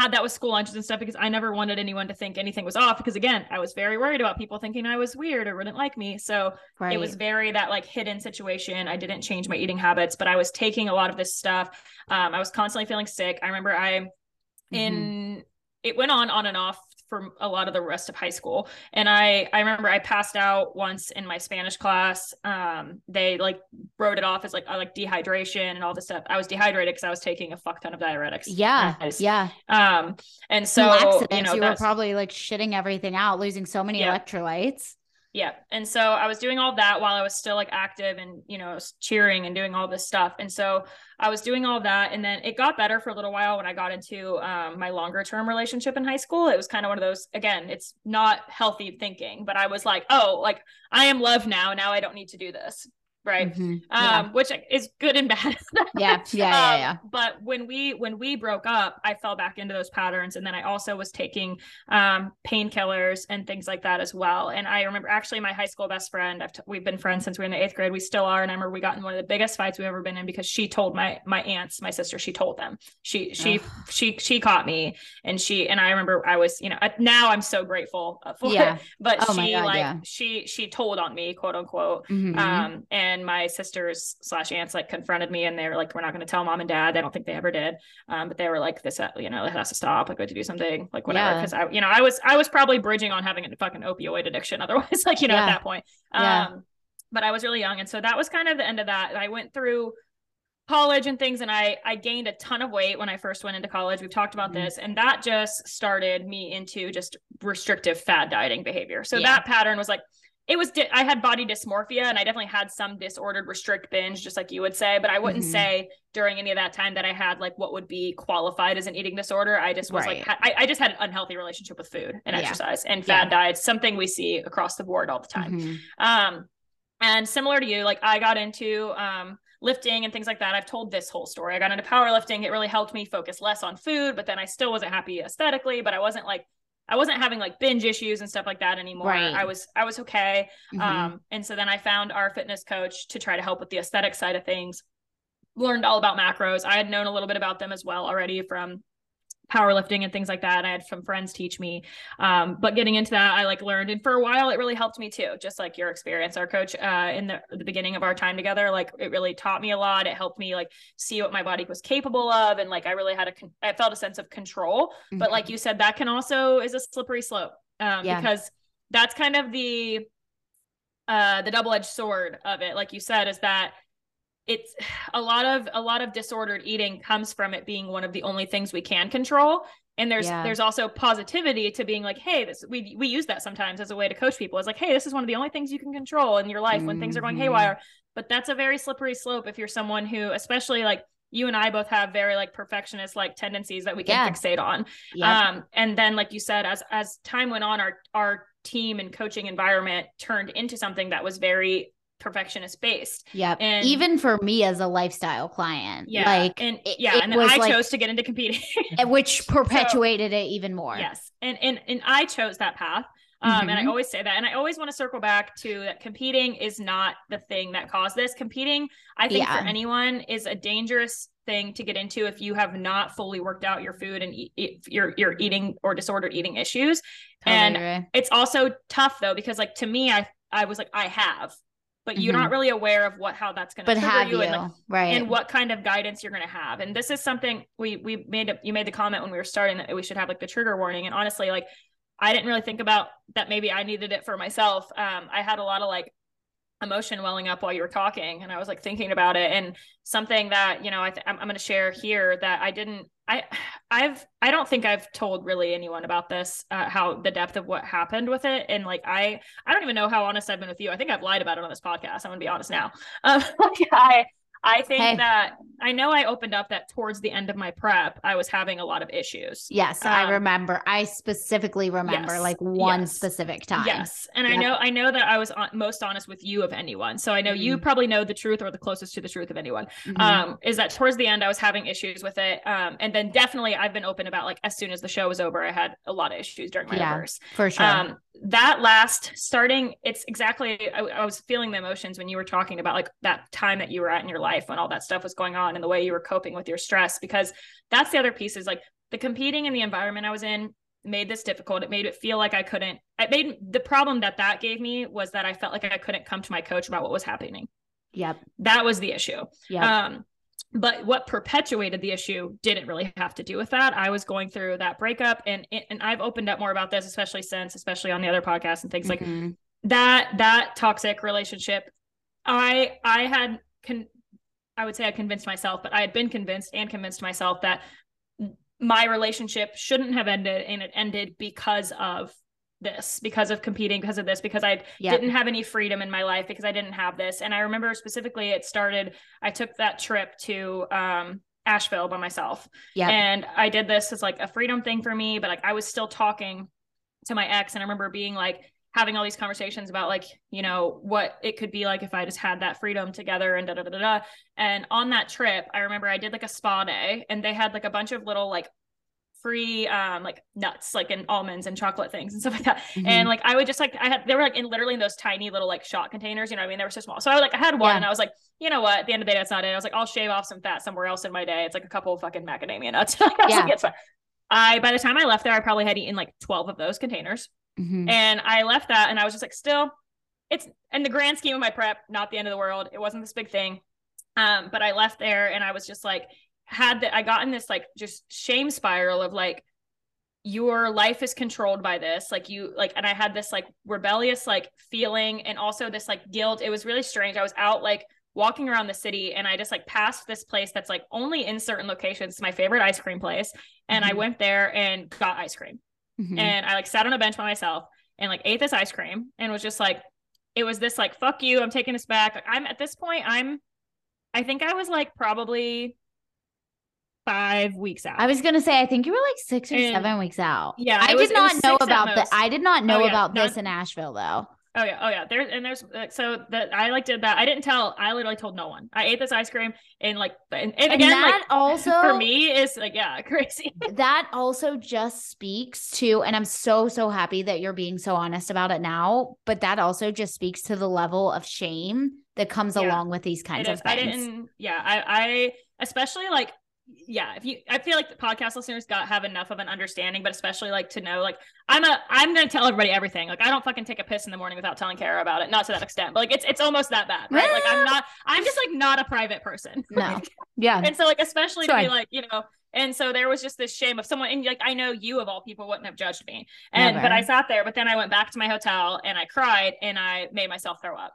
had that with school lunches and stuff because I never wanted anyone to think anything was off because again, I was very worried about people thinking I was weird or wouldn't like me. So right. it was very that like hidden situation. I didn't change my eating habits, but I was taking a lot of this stuff. Um, I was constantly feeling sick. I remember I mm-hmm. in it went on on and off for a lot of the rest of high school. And I I remember I passed out once in my Spanish class. Um, they like wrote it off as like like dehydration and all this stuff. I was dehydrated because I was taking a fuck ton of diuretics. Yeah, yeah. Um, and so you know, you were probably like shitting everything out, losing so many yeah. electrolytes. Yeah. And so I was doing all that while I was still like active and, you know, cheering and doing all this stuff. And so I was doing all that. And then it got better for a little while when I got into um, my longer term relationship in high school. It was kind of one of those, again, it's not healthy thinking, but I was like, oh, like I am loved now. Now I don't need to do this right mm-hmm. yeah. um which is good and bad yeah yeah yeah, um, yeah but when we when we broke up i fell back into those patterns and then i also was taking um painkillers and things like that as well and i remember actually my high school best friend I've t- we've been friends since we were in the eighth grade we still are and i remember we got in one of the biggest fights we've ever been in because she told my my aunts my sister she told them she she Ugh. she she caught me and she and i remember i was you know now i'm so grateful for yeah. it but oh she God, like yeah. she she told on me quote unquote mm-hmm. um and and my sisters slash aunts like confronted me and they were like we're not going to tell mom and dad I don't think they ever did um, but they were like this uh, you know it has to stop like we have to do something like whatever because i you know i was i was probably bridging on having a fucking opioid addiction otherwise like you know yeah. at that point yeah. um but i was really young and so that was kind of the end of that i went through college and things and I I gained a ton of weight when I first went into college. We've talked about mm-hmm. this and that just started me into just restrictive fad dieting behavior. So yeah. that pattern was like it was di- I had body dysmorphia and I definitely had some disordered restrict binge just like you would say but I wouldn't mm-hmm. say during any of that time that I had like what would be qualified as an eating disorder I just was right. like I, I, just had an unhealthy relationship with food and yeah. exercise and fad yeah. diets something we see across the board all the time mm-hmm. um and similar to you like I got into um lifting and things like that. I've told this whole story. I got into powerlifting. It really helped me focus less on food, but then I still wasn't happy aesthetically, but I wasn't like I wasn't having like binge issues and stuff like that anymore. Right. I was I was okay. Mm-hmm. Um, and so then I found our fitness coach to try to help with the aesthetic side of things. Learned all about macros. I had known a little bit about them as well already from powerlifting and things like that. I had some friends teach me. Um, but getting into that, I like learned, and for a while, it really helped me too. Just like your experience, our coach uh, in the, the beginning of our time together, like it really taught me a lot. It helped me like see what my body was capable of, and like I really had a, con- I felt a sense of control. Mm-hmm. But like you said, that can also is a slippery slope um, yeah. because that's kind of the uh, the double edged sword of it. Like you said, is that it's a lot of a lot of disordered eating comes from it being one of the only things we can control and there's yeah. there's also positivity to being like hey this we we use that sometimes as a way to coach people it's like hey this is one of the only things you can control in your life mm-hmm. when things are going mm-hmm. haywire but that's a very slippery slope if you're someone who especially like you and I both have very like perfectionist like tendencies that we can yeah. fixate on. Yeah. Um, and then like you said, as as time went on, our our team and coaching environment turned into something that was very perfectionist based. Yeah. And even for me as a lifestyle client. Yeah. Like and it, yeah, it and then I like, chose to get into competing. which perpetuated so, it even more. Yes. And and and I chose that path. Um, mm-hmm. and I mm-hmm. always say that. And I always want to circle back to that competing is not the thing that caused this. Competing, I think yeah. for anyone is a dangerous thing to get into if you have not fully worked out your food and eat, your your eating or disordered eating issues. Totally and it's also tough though because like to me I I was like I have but you're mm-hmm. not really aware of what how that's going to trigger you, you, and like, right. and what kind of guidance you're going to have. And this is something we we made a, you made the comment when we were starting that we should have like the trigger warning. And honestly like i didn't really think about that maybe i needed it for myself. Um i had a lot of like emotion welling up while you were talking and i was like thinking about it. And something that you know I th- i'm, I'm going to share here that i didn't i i've i don't think i've told really anyone about this uh, how the depth of what happened with it. And like i i don't even know how honest i've been with you. I think i've lied about it on this podcast. I'm to be honest now. Um, like i I think hey. that I know I opened up that towards the end of my prep, I was having a lot of issues. Yes, um, I remember. I specifically remember yes, like one yes, specific time. Yes, and yep. I know I know that I was on, most honest with you of anyone. So I know mm-hmm. you probably know the truth or the closest to the truth of anyone. Mm-hmm. Um, is that towards the end I was having issues with it. Um, and then definitely I've been open about like as soon as the show was over, I had a lot of issues during my yeah. For sure. That last starting, it's exactly I, I was feeling the emotions when you were talking about like that time that you were at in your life when all that stuff was going on and the way you were coping with your stress because that's the other piece is like the competing in the environment I was in made this difficult. It made it feel like I couldn't. It made the problem that that gave me was that I felt like I couldn't come to my coach about what was happening. Yep. That was the issue. Yeah. Um, but what perpetuated the issue didn't really have to do with that. I was going through that breakup, and and I've opened up more about this, especially since, especially on the other podcast and things mm-hmm. like that. That toxic relationship, I I had con- I would say I convinced myself, but I had been convinced and convinced myself that my relationship shouldn't have ended and it ended because of this because of competing because of this because i yep. didn't have any freedom in my life because i didn't have this. And i remember specifically it started i took that trip to um asheville by myself. Yeah. And i did this as like a freedom thing for me but like i was still talking to my ex. And i remember being like having all these conversations about like you know what it could be like if i just had that freedom together and da da da da. And on that trip i remember i did like a spa day and they had like a bunch of little like free um like nuts like and almonds and chocolate things and stuff like that. Mm-hmm. and like i would just like i had they were like in literally in those tiny little like shot containers you know i mean? They were so small. So i like i had one yeah. and i was like you know what? At the end of the day that's not it. I was like i'll shave off some fat somewhere else in my day. It's like a couple of fucking macadamia nuts. I yeah. Like, i by the time i left there i probably had eaten like 12 of those containers. Mm-hmm. and i left that and i was just like still it's in the grand scheme of my prep not the end of the world. It wasn't this big thing. Um but i left there and i was just like had that I got in this like just shame spiral of like your life is controlled by this. Like you like and I had this like rebellious like feeling and also this like guilt. It was really strange. I was out like walking around the city and I just like passed this place that's like only in certain locations. It's my favorite ice cream place. And mm-hmm. I went there and got ice cream. Mm-hmm. and I like sat on a bench by myself and like ate this ice cream and was just like it was this like fuck you I'm taking this back. Like, I'm at this point I'm I think I was like probably five weeks out. I was gonna say, I think you were like six or and, seven weeks out. Yeah, I was, did not know about the. I did not know oh, yeah, about this in Asheville though. Oh yeah, oh yeah. There's and there's uh, so that I like did that. I didn't tell. I literally told no one. I ate this ice cream and like and, and again, that like, also for me is like yeah, crazy. that also just speaks to, and I'm so so happy that you're being so honest about it now. But that also just speaks to the level of shame that comes yeah, along with these kinds of things. I didn't. Yeah, I I especially like yeah if you i feel like the podcast listeners got have enough of an understanding but especially like to know like i'm a i'm gonna tell everybody everything. Like i don't fucking take a piss in the morning without telling kara about it not to that extent but like it's it's almost that bad right? Like i'm ah. not i'm just like not a private person. No. Yeah. And so like especially to be like you know and so there was just this shame of someone and like i know you of all people wouldn't have judged me. And Never. but i sat there but then i went back to my hotel and i cried and i made myself throw up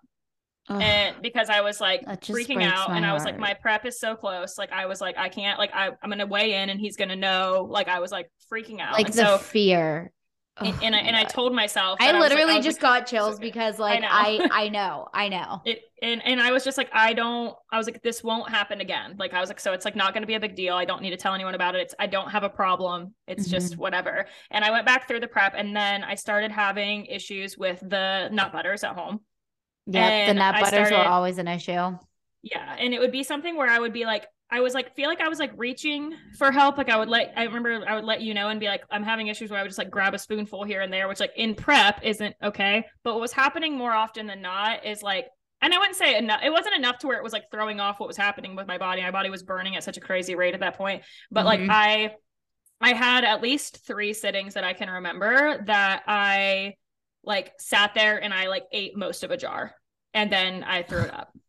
Ugh, and because I was like freaking out and I was like, my prep is so close. Like I was like, I can't like I, I'm gonna weigh in and he's gonna know. Like I was like freaking out. Like and the so, fear. Oh, and, and I and I told myself I literally I like, I just like, got chills because like I know. I, I know I know it and and I was just like I don't I was like this won't happen again like I was like so it's like not going to be a big deal I don't need to tell anyone about it it's I don't have a problem it's mm-hmm. just whatever and I went back through the prep and then I started having issues with the nut butters at home yeah, the nut butters started, were always an issue. Yeah, and it would be something where I would be like, I was like, feel like I was like reaching for help. Like I would let, I remember I would let you know and be like, I'm having issues where I would just like grab a spoonful here and there, which like in prep isn't okay. But what was happening more often than not is like, and I wouldn't say enough. It wasn't enough to where it was like throwing off what was happening with my body. My body was burning at such a crazy rate at that point. But mm-hmm. like I, I had at least three sittings that I can remember that I like sat there and I like ate most of a jar and then I threw it up.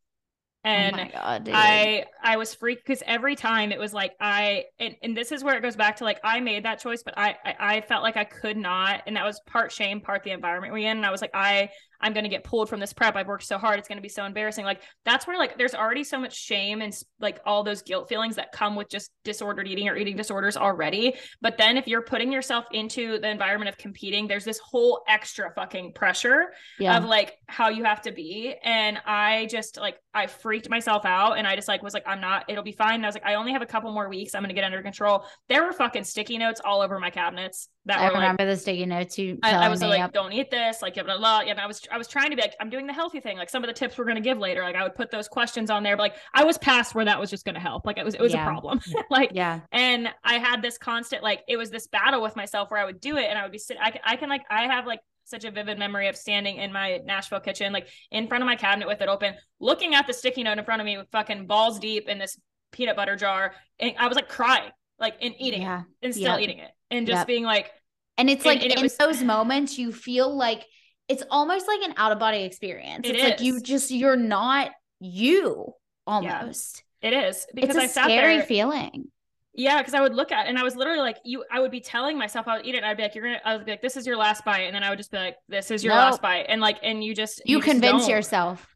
Oh and oh God, I I was freaked because every time it was like I and, and this is where it goes back to like I made that choice, but I, I I felt like I could not, and that was part shame, part the environment we in. And I was like, I I'm going to get pulled from this prep. I've worked so hard. It's going to be so embarrassing. Like that's where like there's already so much shame and like all those guilt feelings that come with just disordered eating or eating disorders already. But then if you're putting yourself into the environment of competing, there's this whole extra fucking pressure yeah. of like how you have to be. And I just like I freaked myself out and I just like was like I'm not it'll be fine. And I was like I only have a couple more weeks. I'm going to get under control. There were fucking sticky notes all over my cabinets that I remember like, the sticky notes you. I, I was like, up. don't eat this, like blah blah blah. And I was I was trying to be like, I'm doing the healthy thing. Like some of the tips we're gonna give later. Like I would put those questions on there, but like I was past where that was just gonna help. Like it was it was yeah. a problem. like yeah. And I had this constant like it was this battle with myself where I would do it and I would be sitting. I can I can like I have like such a vivid memory of standing in my Nashville kitchen, like in front of my cabinet with it open, looking at the sticky note in front of me with fucking balls deep in this peanut butter jar. And I was like crying, like in eating yeah. it and still yep. eating it. And just yep. being like, and it's like and, and in was, those moments, you feel like it's almost like an out of body experience. It it's is. like you just, you're not you almost. Yeah, it is because it's a I scary there, feeling. Yeah, because I would look at and I was literally like, you. I would be telling myself I would eat it. I'd be like, you're gonna. I would be like, this is your last bite, and then I would just be like, this is your last bite, and like, and you just you, you convince just yourself.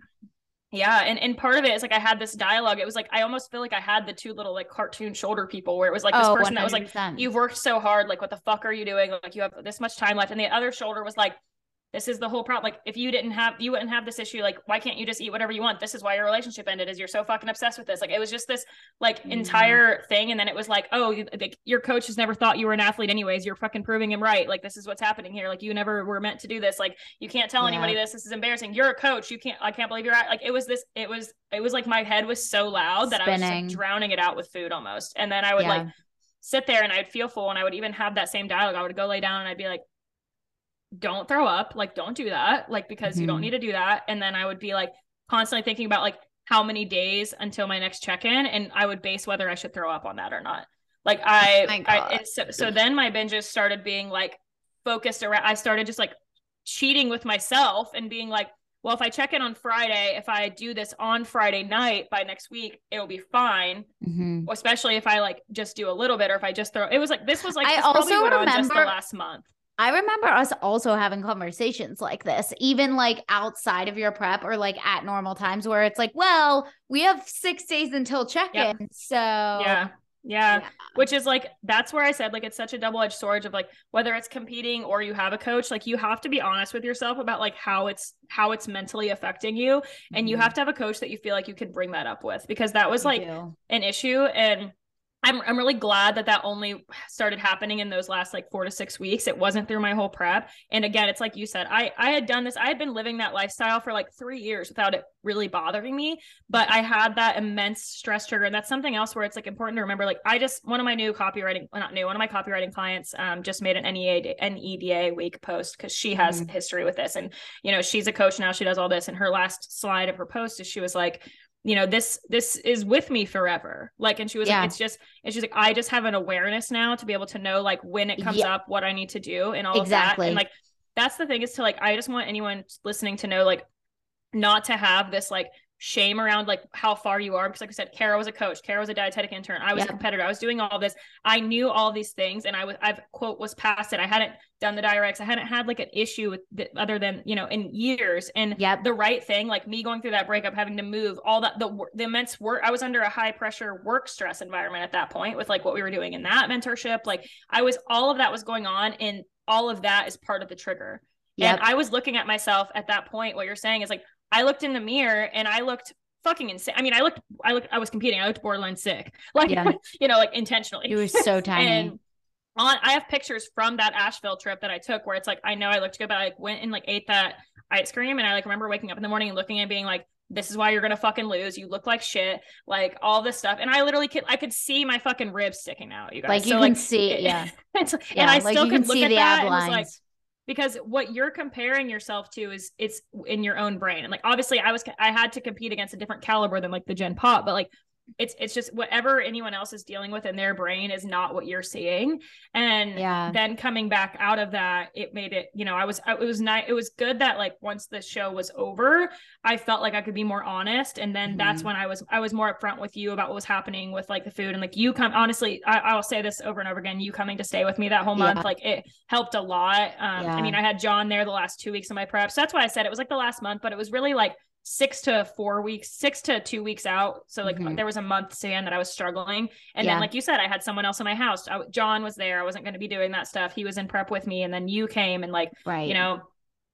Yeah, and and part of it is like I had this dialogue. It was like I almost feel like I had the two little like cartoon shoulder people where it was like this oh, person 100%. that was like, "You've worked so hard. Like, what the fuck are you doing? Like, you have this much time left." And the other shoulder was like, this is the whole problem. Like, if you didn't have, you wouldn't have this issue. Like, why can't you just eat whatever you want? This is why your relationship ended. Is you're so fucking obsessed with this. Like, it was just this like mm-hmm. entire thing, and then it was like, oh, you, like, your coach has never thought you were an athlete, anyways. You're fucking proving him right. Like, this is what's happening here. Like, you never were meant to do this. Like, you can't tell yeah. anybody this. This is embarrassing. You're a coach. You can't. I can't believe you're at. Like, it was this. It was. It was like my head was so loud that Spinning. I was like, drowning it out with food almost, and then I would yeah. like sit there and I'd feel full, and I would even have that same dialogue. I would go lay down and I'd be like don't throw up like don't do that like because mm-hmm. you don't mm-hmm. need to do that and then i would be like constantly thinking about like how many days until my next check-in and i would base whether i should throw up on that or not like i, I so, so then my binges started being like focused around i started just like cheating with myself and being like well if i check in on friday if i do this on friday night by next week it'll be fine mm-hmm. especially if i like just do a little bit or if i just throw it was like this was like i also remember just the last month I remember us also having conversations like this, even like outside of your prep or like at normal times where it's like, well, we have six days until check in. Yep. So, yeah. yeah. Yeah. Which is like, that's where I said, like, it's such a double edged sword of like, whether it's competing or you have a coach, like, you have to be honest with yourself about like how it's, how it's mentally affecting you. And mm-hmm. you have to have a coach that you feel like you can bring that up with because that was like an issue. And, I'm I'm really glad that that only started happening in those last like 4 to 6 weeks. It wasn't through my whole prep. And again, it's like you said, I I had done this. I had been living that lifestyle for like 3 years without it really bothering me, but I had that immense stress trigger and that's something else where it's like important to remember like I just one of my new copywriting, well, not new, one of my copywriting clients um just made an NEA NEDA week post cuz she has mm-hmm. history with this and you know, she's a coach now, she does all this and her last slide of her post is she was like you know this this is with me forever like and she was yeah. like it's just and she's like i just have an awareness now to be able to know like when it comes yeah. up what i need to do and all exactly. of that and like that's the thing is to like i just want anyone listening to know like not to have this like shame around like how far you are because like I said Kara was a coach Kara was a dietetic intern I was yeah. a competitor I was doing all this I knew all these things and I was I've quote was past it I hadn't done the diuretics I hadn't had like an issue with the, other than you know in years and yep. the right thing like me going through that breakup having to move all that the the immense work I was under a high pressure work stress environment at that point with like what we were doing in that mentorship like I was all of that was going on and all of that is part of the trigger Yep. And I was looking at myself at that point. What you're saying is like, I looked in the mirror and I looked fucking insane. I mean, I looked, I looked, I was competing. I looked borderline sick, like, yeah. you know, like intentionally. You was so tiny. and on, I have pictures from that Asheville trip that I took where it's like, I know I looked good, but I like went and like ate that ice cream. And I like remember waking up in the morning and looking and being like, this is why you're gonna fucking lose. You look like shit, like all this stuff. And I literally could, I could see my fucking ribs sticking out. You guys, like you so, can like, see, it, yeah. yeah. And I like still could look at that and was like, because what you're comparing yourself to is it's in your own brain. And like obviously i was i had to compete against a different caliber than like the gen pop but like it's it's just whatever anyone else is dealing with in their brain is not what you're seeing and yeah then coming back out of that it made it you know i was it was nice it was good that like once the show was over i felt like i could be more honest and then mm-hmm. that's when i was i was more upfront with you about what was happening with like the food and like you come honestly I, will say this over and over again you coming to stay with me that whole month yeah. like it helped a lot um yeah. i mean i had john there the last two weeks of my prep so that's why i said it was like the last month but it was really like six to four weeks, six to two weeks out. So like mm-hmm. there was a month span that I was struggling. And yeah. then, like you said, I had someone else in my house. I, John was there. I wasn't going to be doing that stuff. He was in prep with me. And then you came and like, right. you know,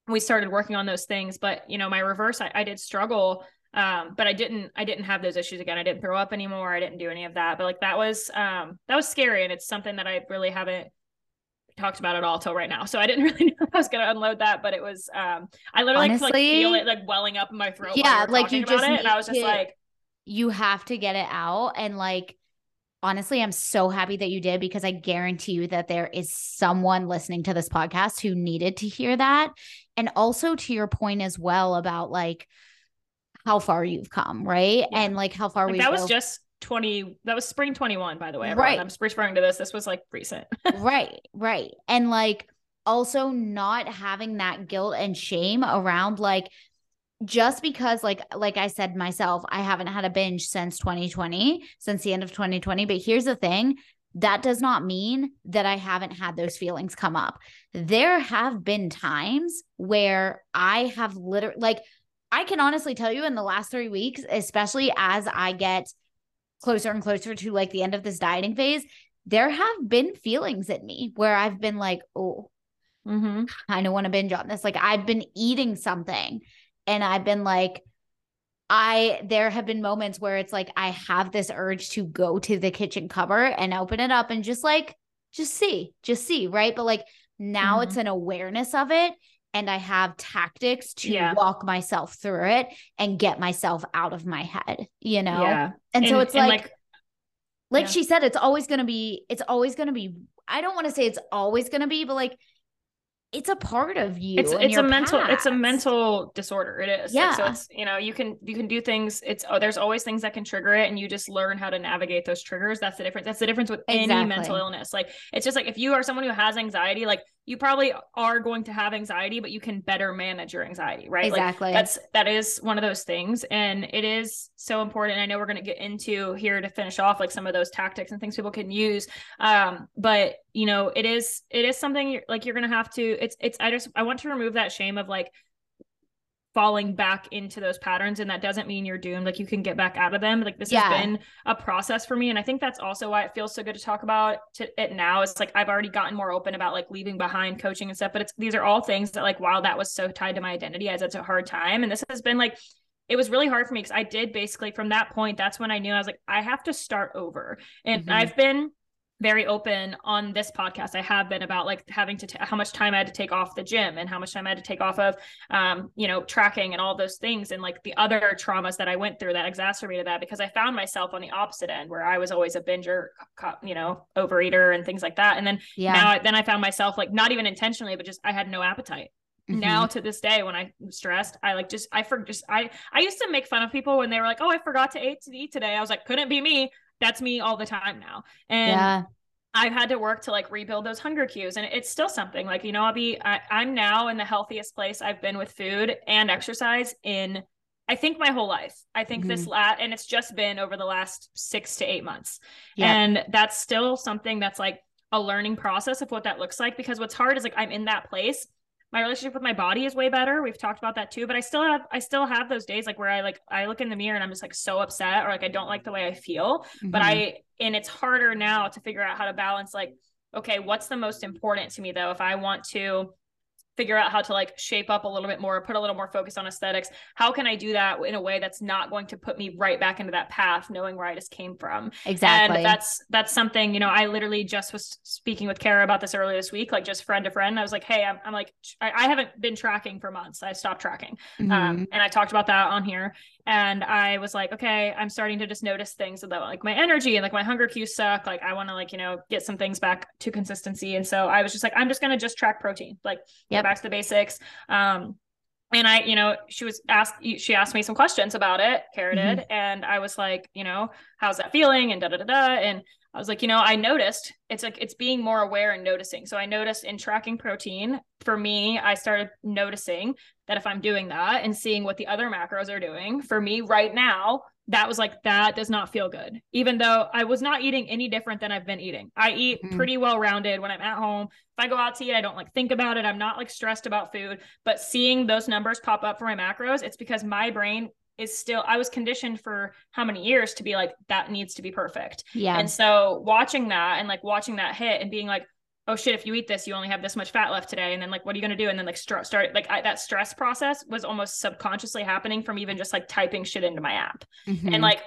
we started working on those things. But, you know, my reverse, I, I did struggle. Um, but I didn't, I didn't have those issues again. I didn't throw up anymore. I didn't do any of that. But like that was, um, that was scary. And it's something that I really haven't talked about it all till right now. So I didn't really know I was going to unload that, but it was, um, I literally Honestly, could like feel it like welling up in my throat. Yeah. like you just, it, and I was just to, like, you have to get it out. And like, honestly, I'm so happy that you did because I guarantee you that there is someone listening to this podcast who needed to hear that. And also to your point as well about like, how far you've come, right? Yeah. And like how far like we that was just 20 that was spring 21 by the way everyone. right. I'm referring to this. This was like recent. Right right. And like also not having that guilt and shame around like just because like like i said myself i haven't had a binge since 2020 since the end of 2020 but here's the thing that does not mean that i haven't had those feelings come up. There have been times where i have literally like I can honestly tell you in the last three weeks, especially as I get closer and closer to like the end of this dieting phase, there have been feelings in me where I've been like, oh, mm-hmm. I don't want to binge on this. Like I've been eating something and I've been like, I there have been moments where it's like I have this urge to go to the kitchen cupboard and open it up and just like just see, just see, right? But like now mm-hmm. it's an awareness of it and I have tactics to yeah. walk myself through it and get myself out of my head, you know? Yeah. And, and so it's and like, like, like yeah. she said, it's always going to be, it's always going to be, I don't want to say it's always going to be, but like it's a part of you. It's it's a mental past. it's a mental disorder. It is. Yeah. Like, so it's you know you can you can do things. It's oh there's always things that can trigger it, and you just learn how to navigate those triggers. That's the difference. That's the difference with exactly. any mental illness. Like it's just like if you are someone who has anxiety, like you probably are going to have anxiety, but you can better manage your anxiety, right? Exactly. Like that's that is one of those things. And it is so important. I know we're gonna get into here to finish off like some of those tactics and things people can use. Um, but you know, it is it is something you're, like you're gonna have to it's it's I just I want to remove that shame of like falling back into those patterns and that doesn't mean you're doomed like you can get back out of them like this yeah. has been a process for me and i think that's also why it feels so good to talk about to it now it's like i've already gotten more open about like leaving behind coaching and stuff but it's these are all things that like while that was so tied to my identity as it's a hard time and this has been like it was really hard for me because I did basically from that point, that's when I knew I was like, I have to start over. And mm-hmm. I've been very open on this podcast. I have been about like having to t- how much time i had to take off the gym and how much time i had to take off of um, you know tracking and all those things and like the other traumas that i went through that exacerbated that because i found myself on the opposite end where i was always a binger you know overeater and things like that. And then yeah. now then i found myself like not even intentionally but just i had no appetite. Mm-hmm. now to this day when i'm stressed i like just i for just i i used to make fun of people when they were like oh i forgot to eat, to eat today. I was like couldn't be me that's me all the time now. And yeah. I've had to work to like rebuild those hunger cues. And it's still something like, you know, I'll be, I, I'm now in the healthiest place I've been with food and exercise in, I think my whole life. I think mm-hmm. this lat, and it's just been over the last six to eight months. Yep. And that's still something that's like a learning process of what that looks like. Because what's hard is like, I'm in that place my relationship with my body is way better. We've talked about that too, but I still have I still have those days like where I like I look in the mirror and I'm just like so upset or like I don't like the way I feel. Mm-hmm. But I and it's harder now to figure out how to balance like okay, what's the most important to me though if I want to figure out how to like shape up a little bit more, put a little more focus on aesthetics. How can I do that in a way that's not going to put me right back into that path, knowing where I just came from? Exactly. And that's that's something, you know, I literally just was speaking with Kara about this earlier this week, like just friend to friend. I was like, hey, I'm, I'm like, I, I haven't been tracking for months. I stopped tracking. Mm-hmm. Um, and I talked about that on here and i was like okay i'm starting to just notice things about like my energy and like my hunger cues suck like i want to like you know get some things back to consistency and so i was just like i'm just going to just track protein like yep. go back to the basics um and I, you know, she was asked, she asked me some questions about it, Kara mm-hmm. did. And I was like, you know, how's that feeling? And da da da da. And I was like, you know, I noticed it's like it's being more aware and noticing. So I noticed in tracking protein, for me, I started noticing that if I'm doing that and seeing what the other macros are doing, for me right now, that was like that does not feel good. Even though I was not eating any different than I've been eating. I eat mm-hmm. pretty well rounded when I'm at home. If I go out to eat, I don't like think about it. I'm not like stressed about food, but seeing those numbers pop up for my macros, it's because my brain is still I was conditioned for how many years to be like that needs to be perfect. Yeah. And so watching that and like watching that hit and being like, oh shit, if you eat this, you only have this much fat left today. And then like, what are you gonna do? And then like start start like I, that stress process was almost subconsciously happening from even just like typing shit into my app. Mm-hmm. And like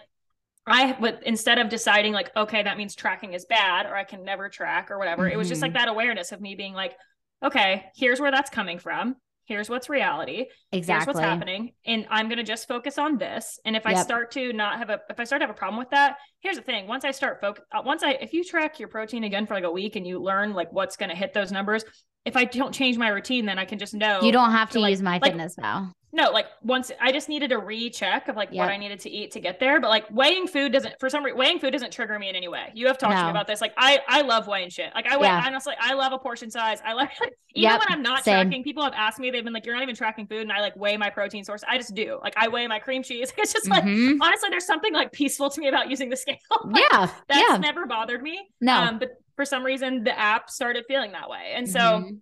I would instead of deciding like, okay, that means tracking is bad or I can never track or whatever, mm-hmm. it was just like mm-hmm. that awareness of me being like, okay, here's where that's coming from here's what's reality exactly here's what's happening and i'm going to just focus on this. And if yep. i start to not have a if i start to have a problem with that here's the thing. Once i start focus uh, once i if you track your protein again for like a week and you learn like what's going to hit those numbers if i don't change my routine then i can just know you don't have to, to use like, my fitness like, no, like once I just needed a recheck of like yep. what I needed to eat to get there. But like weighing food doesn't for some reason weighing food doesn't trigger me in any way. You have talked no. to me about this. Like I I love weighing shit. Like I weigh yeah. honestly I love a portion size. I like even yep. when I'm not Same. tracking, people have asked me, they've been like, You're not even tracking food, and I like weigh my protein source. I just do. Like I weigh my cream cheese. It's just like mm-hmm. honestly, there's something like peaceful to me about using the scale. like, yeah. That's yeah. never bothered me. No. Um, but for some reason the app started feeling that way. And so mm-hmm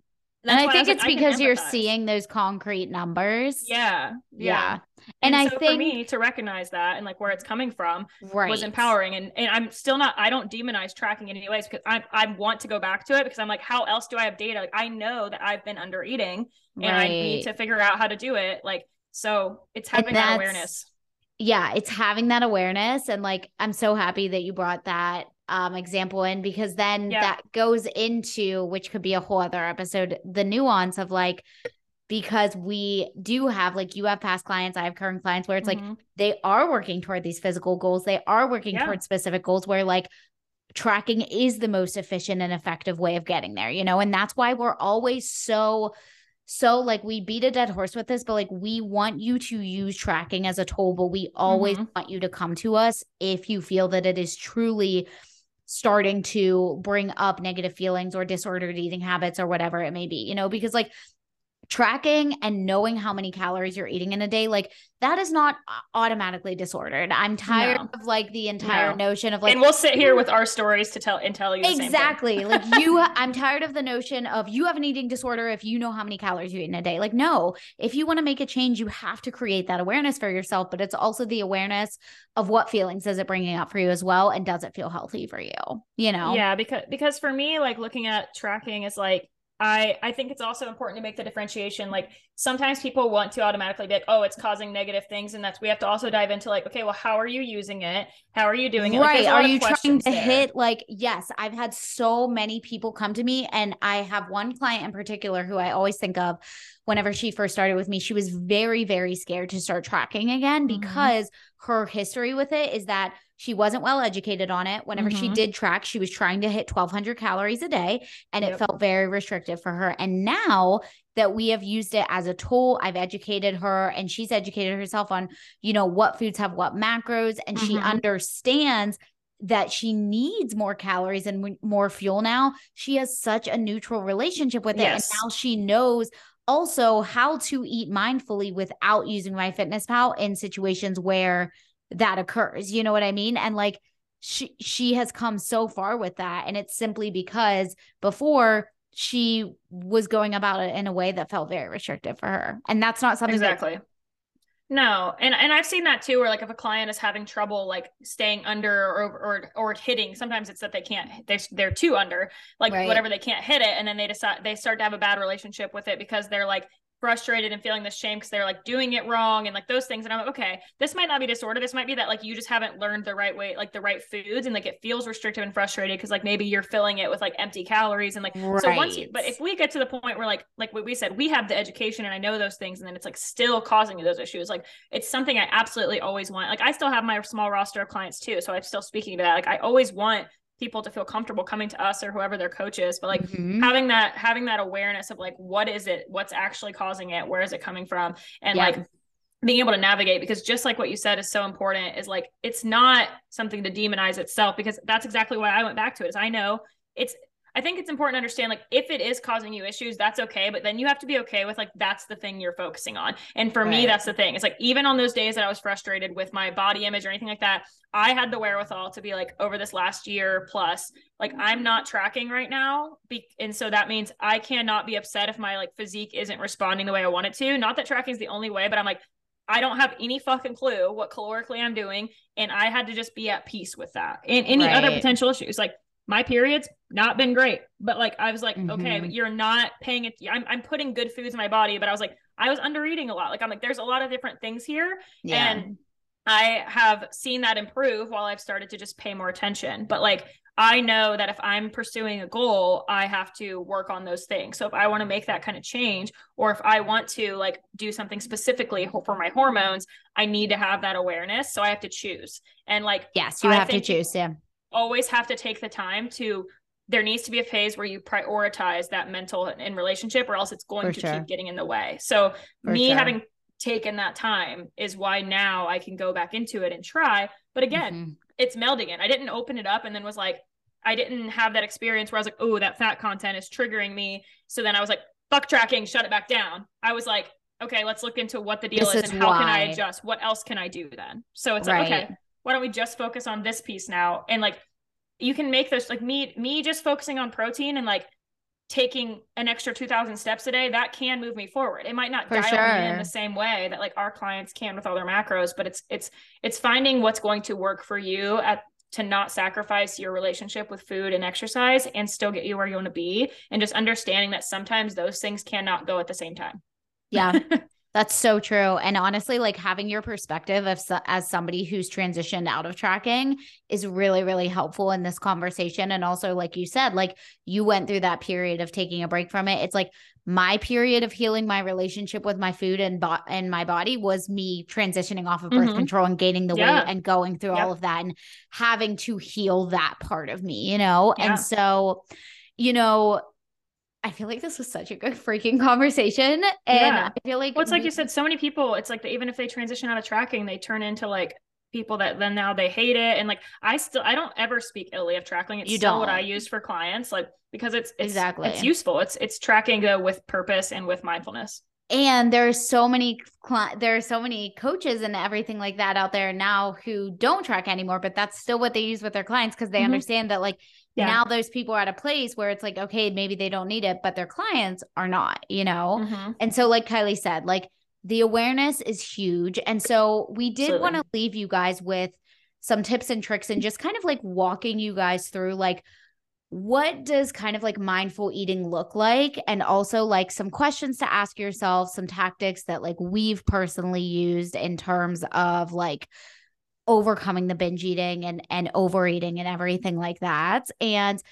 and I think it's like, because you're seeing those concrete numbers. Yeah. Yeah. yeah. And, and I so think for me to recognize that and like where it's coming from right. was empowering. And, and I'm still not, I don't demonize tracking in any ways because I, I want to go back to it because I'm like, how else do I have data? Like I know that I've been under eating and right. I need to figure out how to do it. Like, so it's having that awareness. Yeah. It's having that awareness. And like, I'm so happy that you brought that um, example in because then yeah. that goes into which could be a whole other episode the nuance of like because we do have like you have past clients i have current clients where it's mm-hmm. like they are working toward these physical goals they are working yeah. towards specific goals where like tracking is the most efficient and effective way of getting there you know and that's why we're always so so like we beat a dead horse with this but like we want you to use tracking as a tool but we always mm-hmm. want you to come to us if you feel that it is truly starting to bring up negative feelings or disordered eating habits or whatever it may be, you know, because like tracking and knowing how many calories you're eating in a day like that is not uh, automatically disordered. I'm tired no. of like the entire no. notion of like and we'll sit here with our stories to tell and tell you exactly. Like you i'm tired of the notion of you have an eating disorder if you know how many calories you eat in a day. Like no. If you want to make a change you have to create that awareness for yourself but it's also the awareness of what feelings is it bringing up for you as well and does it feel healthy for you you know? Yeah because because for me like looking at tracking is like I I think it's also important to make the differentiation. Like sometimes people want to automatically be like, oh, it's causing negative things, and that's we have to also dive into like, okay, well, how are you using it? How are you doing it? Right? Like, are you trying to there. hit like? Yes, I've had so many people come to me, and I have one client in particular who I always think of whenever she first started with me. She was very very scared to start tracking again mm-hmm. because mm-hmm. her history with it is that she wasn't well educated on it. Whenever mm-hmm. she did track, she was trying to hit 1200 calories a day and yep. it felt very restrictive for her. And now that we have used it as a tool, I've educated her and she's educated herself on, you know, what foods have what macros and mm-hmm. she understands that she needs more calories and more fuel now. She has such a neutral relationship with it. Yes. And now she knows also how to eat mindfully without using MyFitnessPal in situations where that occurs. You know what I mean? And like she she has come so far with that and it's simply because before she was going about it in a way that felt very restrictive for her. And that's not something Exactly. That- no, and and I've seen that too, where like if a client is having trouble like staying under or or or hitting, sometimes it's that they can't they they're too under, like right. whatever they can't hit it, and then they decide they start to have a bad relationship with it because they're like frustrated and feeling the shame because they're like doing it wrong and like those things. And I'm like, okay, this might not be disorder. This might be that like you just haven't learned the right way, like the right foods, and like it feels restrictive and frustrated because like maybe you're filling it with like empty calories and like right. so once you, but if we get to the point where like like what we said, we have the education and I know those things, and then it's like still causing you those issues. Like it's something I absolutely always want. Like I still have my small roster of clients too, so I'm still speaking to that. Like I always want people to feel comfortable coming to us or whoever their coach is but like mm-hmm. having that having that awareness of like what is it what's actually causing it where is it coming from and yeah. like being able to navigate because just like what you said is so important is like it's not something to demonize itself because that's exactly why I went back to it is I know it's I think it's important to understand like if it is causing you issues, that's okay. But then you have to be okay with like that's the thing you're focusing on. And for right. me, that's the thing. It's like even on those days that I was frustrated with my body image or anything like that, I had the wherewithal to be like over this last year plus, like I'm not tracking right now. Be- and so that means I cannot be upset if my like physique isn't responding the way I want it to. Not that tracking is the only way, but I'm like, I don't have any fucking clue what calorically I'm doing. And I had to just be at peace with that and any right. other potential issues. Like my periods not been great but like i was like mm-hmm. okay you're not paying it I'm, I'm putting good foods in my body but i was like i was under eating a lot. Like i'm like there's a lot of different things here yeah. and i have seen that improve while i've started to just pay more attention. But like i know that if i'm pursuing a goal i have to work on those things. So if i want to make that kind of change or if i want to like do something specifically for my hormones i need to have that awareness so i have to choose. And like yes you I have to choose yeah always have to take the time to there needs to be a phase where you prioritize that mental and relationship or else it's going For to sure. keep getting in the way so For me sure. having taken that time is why now i can go back into it and try but again mm-hmm. it's melding it i didn't open it up and then was like i didn't have that experience where i was like oh that fat content is triggering me so then i was like fuck tracking shut it back down i was like okay let's look into what the deal this is and how can i adjust what else can i do then so it's right. like okay why don't we just focus on this piece now? And like you can make this like me me just focusing on protein and like taking an extra 2000 steps a day that can move me forward. It might not For dial sure. me in the same way that like our clients can with all their macros but it's it's it's finding what's going to work for you at to not sacrifice your relationship with food and exercise and still get you where you want to be and just understanding that sometimes those things cannot go at the same time. Yeah That's so true. And honestly, like having your perspective of as somebody who's transitioned out of tracking is really, really helpful in this conversation. And also, like you said, like you went through that period of taking a break from it. It's like my period of healing my relationship with my food and bo- and my body was me transitioning off of birth mm-hmm. control and gaining the yeah. weight and going through yep. all of that and having to heal that part of me, you know? Yeah. And so, you know, I feel like this was such a good freaking conversation. And yeah. I feel like well, it's like you said, so many people, it's like even if they transition out of tracking, they turn into like people that then now they hate it. And like I still I don't ever speak illy of tracking. It's you still don't. what I use for clients, like because it's, it's exactly it's useful. It's it's tracking though with purpose and with mindfulness. And there's so many there are so many coaches and everything like that out there now who don't track anymore, but that's still what they use with their clients because they mm-hmm. understand that like yeah. now those people are at a place where it's like okay maybe they don't need it but their clients are not you know mm-hmm. and so like kylie said like the awareness is huge and so we did want to leave you guys with some tips and tricks and just kind of like walking you guys through like what does kind of like mindful eating look like and also like some questions to ask yourself some tactics that like we've personally used in terms of like overcoming the binge eating and and overeating and everything like that. And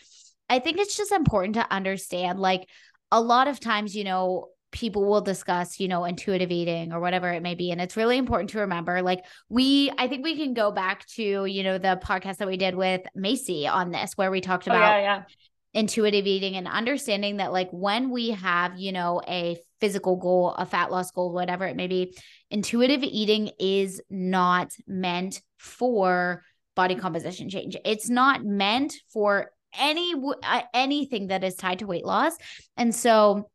i think it's just important to understand like a lot of times you know people will discuss you know intuitive eating or whatever it may be. And it's really important to remember like we i think we can go back to you know the podcast that we did with macy on this where we talked about oh, yeah, yeah. intuitive eating and understanding that like when we have you know a physical goal a fat loss goal whatever it may be intuitive eating is not meant for body composition change it's not meant for any uh, anything that is tied to weight loss and so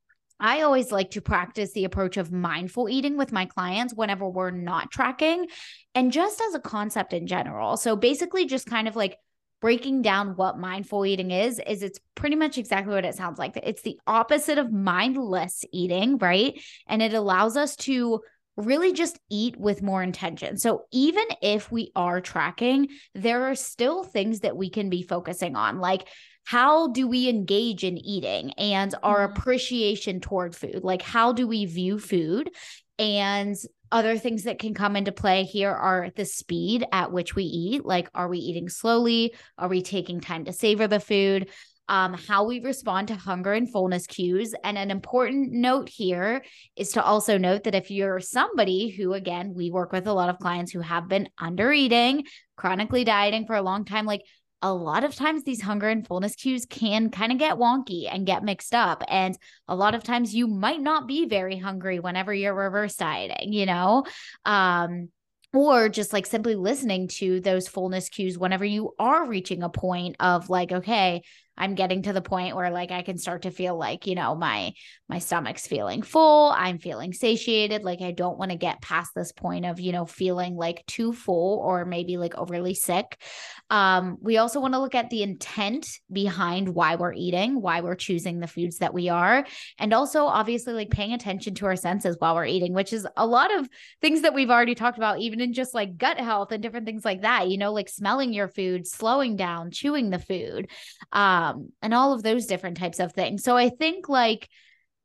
I always like to practice the approach of mindful eating with my clients whenever we're not tracking and just as a concept in general. So basically, just kind of like breaking down what mindful eating is is it's pretty much exactly what it sounds like it's the opposite of mindless eating right and it allows us to really just eat with more intention. So even if we are tracking, there are still things that we can be focusing on, like how do we engage in eating and our mm-hmm. appreciation toward food? Like how do we view food? And other things that can come into play here are the speed at which we eat. Like, are we eating slowly? Are we taking time to savor the food? Um, how we respond to hunger and fullness cues. And an important note here is to also note that if you're somebody who, again, we work with a lot of clients who have been under eating, chronically dieting for a long time, like a lot of times these hunger and fullness cues can kind of get wonky and get mixed up. And a lot of times you might not be very hungry whenever you're reverse dieting, you know? Um, or just like simply listening to those fullness cues whenever you are reaching a point of like, okay, I'm getting to the point where like I can start to feel like, you know, my my stomach's feeling full, I'm feeling satiated, like I don't want to get past this point of, you know, feeling like too full or maybe like overly sick. Um we also want to look at the intent behind why we're eating, why we're choosing the foods that we are, and also obviously like paying attention to our senses while we're eating, which is a lot of things that we've already talked about even in just like gut health and different things like that, you know, like smelling your food, slowing down, chewing the food. Um um, and all of those different types of things. So I think like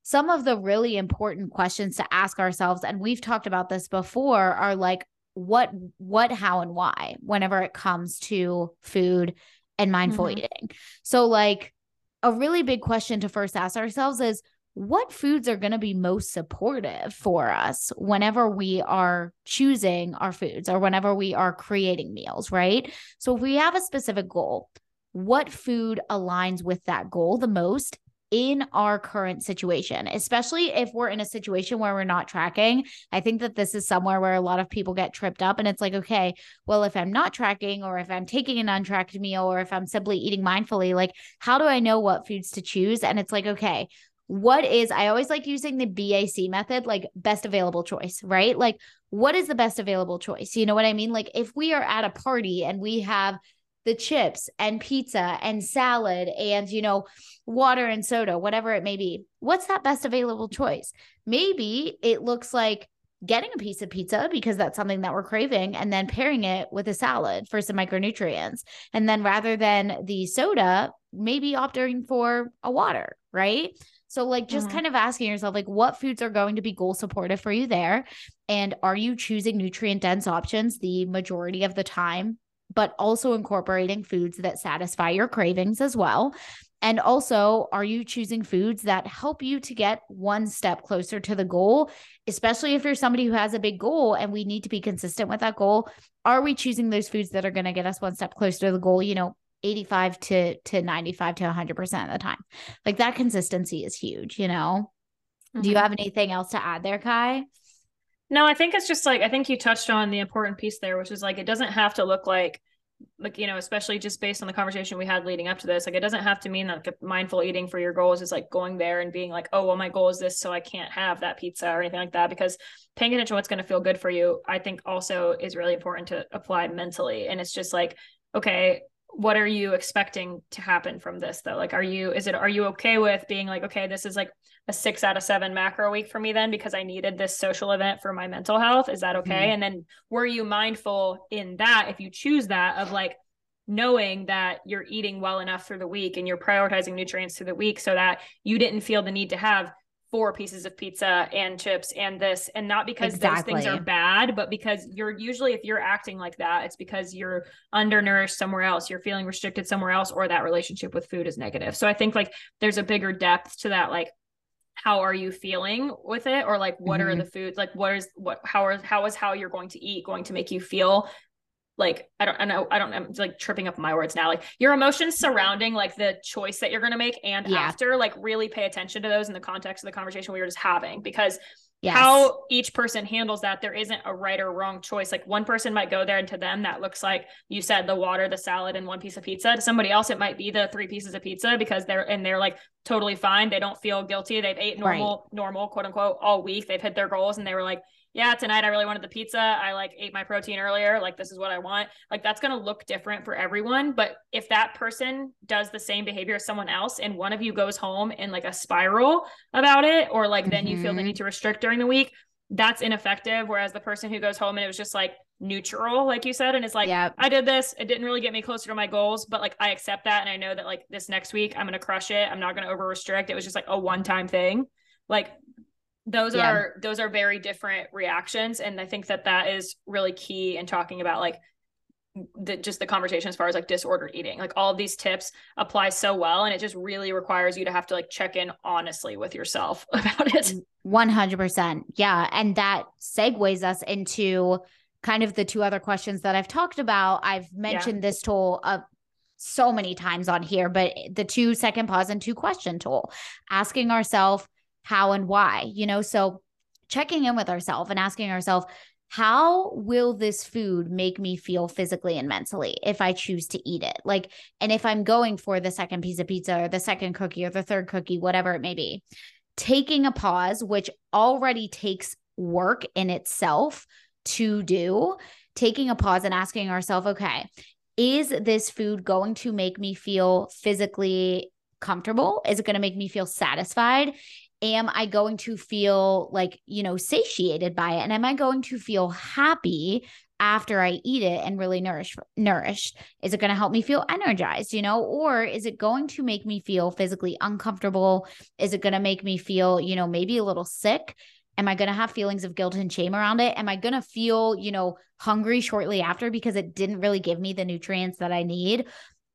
some of the really important questions to ask ourselves, and we've talked about this before, are like, what, what, how, and why whenever it comes to food and mindful mm-hmm. eating. So, like, a really big question to first ask ourselves is what foods are going to be most supportive for us whenever we are choosing our foods or whenever we are creating meals, right? So, if we have a specific goal, what food aligns with that goal the most in our current situation, especially if we're in a situation where we're not tracking. I think that this is somewhere where a lot of people get tripped up. And it's like, okay, well, if I'm not tracking or if I'm taking an untracked meal or if I'm simply eating mindfully, like, how do I know what foods to choose? And it's like, okay, what is, I always like using the BAC method, like best available choice, right? Like, what is the best available choice? You know what I mean? Like, if we are at a party and we have the chips and pizza and salad and, you know, water and soda, whatever it may be. What's that best available choice? Maybe it looks like getting a piece of pizza because that's something that we're craving and then pairing it with a salad for some micronutrients. And then rather than the soda, maybe opting for a water, right? So, like, just mm-hmm. kind of asking yourself, like, what foods are going to be goal supportive for you there? And are you choosing nutrient dense options the majority of the time, but also incorporating foods that satisfy your cravings as well? And also, are you choosing foods that help you to get one step closer to the goal? Especially if you're somebody who has a big goal and we need to be consistent with that goal. Are we choosing those foods that are going to get us one step closer to the goal? You know, 85 to to 95 to 100% of the time. Like that consistency is huge, you know. Mm-hmm. Do you mm-hmm. have anything else to add there, Kai? No, I think it's just like I think you touched on the important piece there, which is like it doesn't have to look like like you know especially just based on the conversation we had leading up to this like it doesn't have to mean that like, mindful eating for your goals is like going there and being like oh well my goal is this so i can't have that pizza or anything like that because paying attention to what's going to feel good for you i think also is really important to apply mentally and it's just like okay what are you expecting to happen from this though? Like are you is it are you okay with being like okay this is like a six out of seven macro week for me then because i needed this social event for my mental health? Is that okay? Mm-hmm. and then were you mindful in that if you choose that of like knowing that you're eating well enough through the week and you're prioritizing nutrients through the week so that you didn't feel the need to have four pieces of pizza and chips and this and not because exactly. those things are bad but because you're usually if you're acting like that it's because you're undernourished somewhere else you're feeling restricted somewhere else or that relationship with food is negative so i think like there's a bigger depth to that like how are you feeling with it or like what mm-hmm. are the foods like what is what how is how is how you're going to eat going to make you feel like I don't I know I don't I'm like tripping up my words now. Like your emotions surrounding like the choice that you're gonna make and yeah. after, like really pay attention to those in the context of the conversation we were just having because yes. how each person handles that, there isn't a right or wrong choice. Like one person might go there and to them that looks like you said the water, the salad, and one piece of pizza. To somebody else, it might be the three pieces of pizza because they're and they're like totally fine. They don't feel guilty. They've ate normal, right. normal, quote unquote, all week. They've hit their goals and they were like, yeah, tonight I really wanted the pizza. I like ate my protein earlier. Like, this is what I want. Like, that's going to look different for everyone. But if that person does the same behavior as someone else and one of you goes home in like a spiral about it, or like mm-hmm. then you feel the mm-hmm. need to restrict during the week, that's ineffective. Whereas the person who goes home and it was just like neutral, like you said, and it's like, yep. I did this. It didn't really get me closer to my goals, but like I accept that. And I know that like this next week, I'm going to crush it. I'm not going to over restrict. It was just like a one time thing. Like those yeah. are those are very different reactions. And i think that that is really key in talking about like the just the conversation as far as like disordered eating. Like all of these tips apply so well and it just really requires you to have to like check in honestly with yourself about it. 100% yeah. And that segues us into kind of the two other questions that i've talked about. I've mentioned yeah. this tool uh, so many times on here but the two second pause and two question tool asking ourselves how and why, you know? So checking in with ourselves and asking ourselves, how will this food make me feel physically and mentally if I choose to eat it? Like, and if I'm going for the second piece of pizza or the second cookie or the third cookie, whatever it may be, taking a pause, which already takes work in itself to do, taking a pause and asking ourselves, okay, is this food going to make me feel physically comfortable? Is it going to make me feel satisfied? Am I going to feel like, you know, satiated by it? And am I going to feel happy after I eat it and really nourished nourished? Is it going to help me feel energized, you know, or is it going to make me feel physically uncomfortable? Is it going to make me feel, you know, maybe a little sick? Am I going to have feelings of guilt and shame around it? Am I going to feel, you know, hungry shortly after because it didn't really give me the nutrients that I need?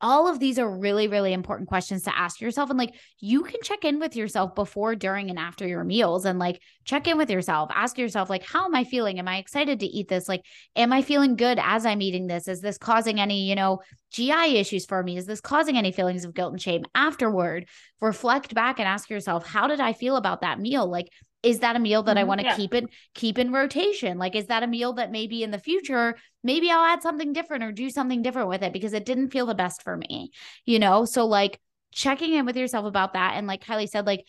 All of these are really, really important questions to ask yourself. And like you can check in with yourself before, during, and after your meals and like check in with yourself. Ask yourself, like, how am I feeling? Am I excited to eat this? Like, am I feeling good as I'm eating this? Is this causing any, you know, GI issues for me? Is this causing any feelings of guilt and shame? Afterward, reflect back and ask yourself, how did I feel about that meal? Like, is that a meal that mm-hmm, I want to yeah. keep in keep in rotation? Like, is that a meal that maybe in the future, maybe I'll add something different or do something different with it because it didn't feel the best for me, you know? So like checking in with yourself about that. And like Kylie said, like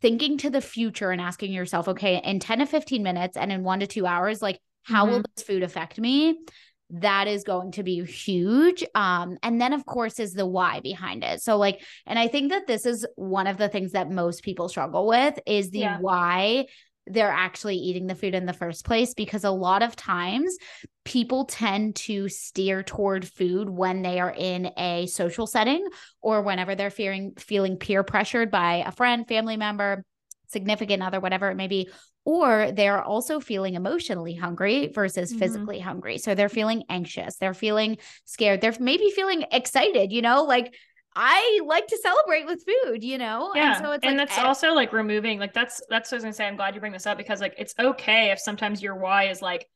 thinking to the future and asking yourself, okay, in 10 to 15 minutes and in one to two hours, like how mm-hmm. will this food affect me? That is going to be huge. Um, and then, of course, is the why behind it. So, like, and I think that this is one of the things that most people struggle with is the yeah. why they're actually eating the food in the first place because a lot of times people tend to steer toward food when they are in a social setting or whenever they're feeling feeling peer pressured by a friend, family member, significant other, whatever it may be, or they're also feeling emotionally hungry versus mm-hmm. physically hungry. So they're feeling anxious, they're feeling scared, they're maybe feeling excited, you know, like I like to celebrate with food, you know? Yeah. And so it's and like, that's eh also like removing, like that's that's what I was gonna say. I'm glad you bring this up because like it's okay if sometimes your why is like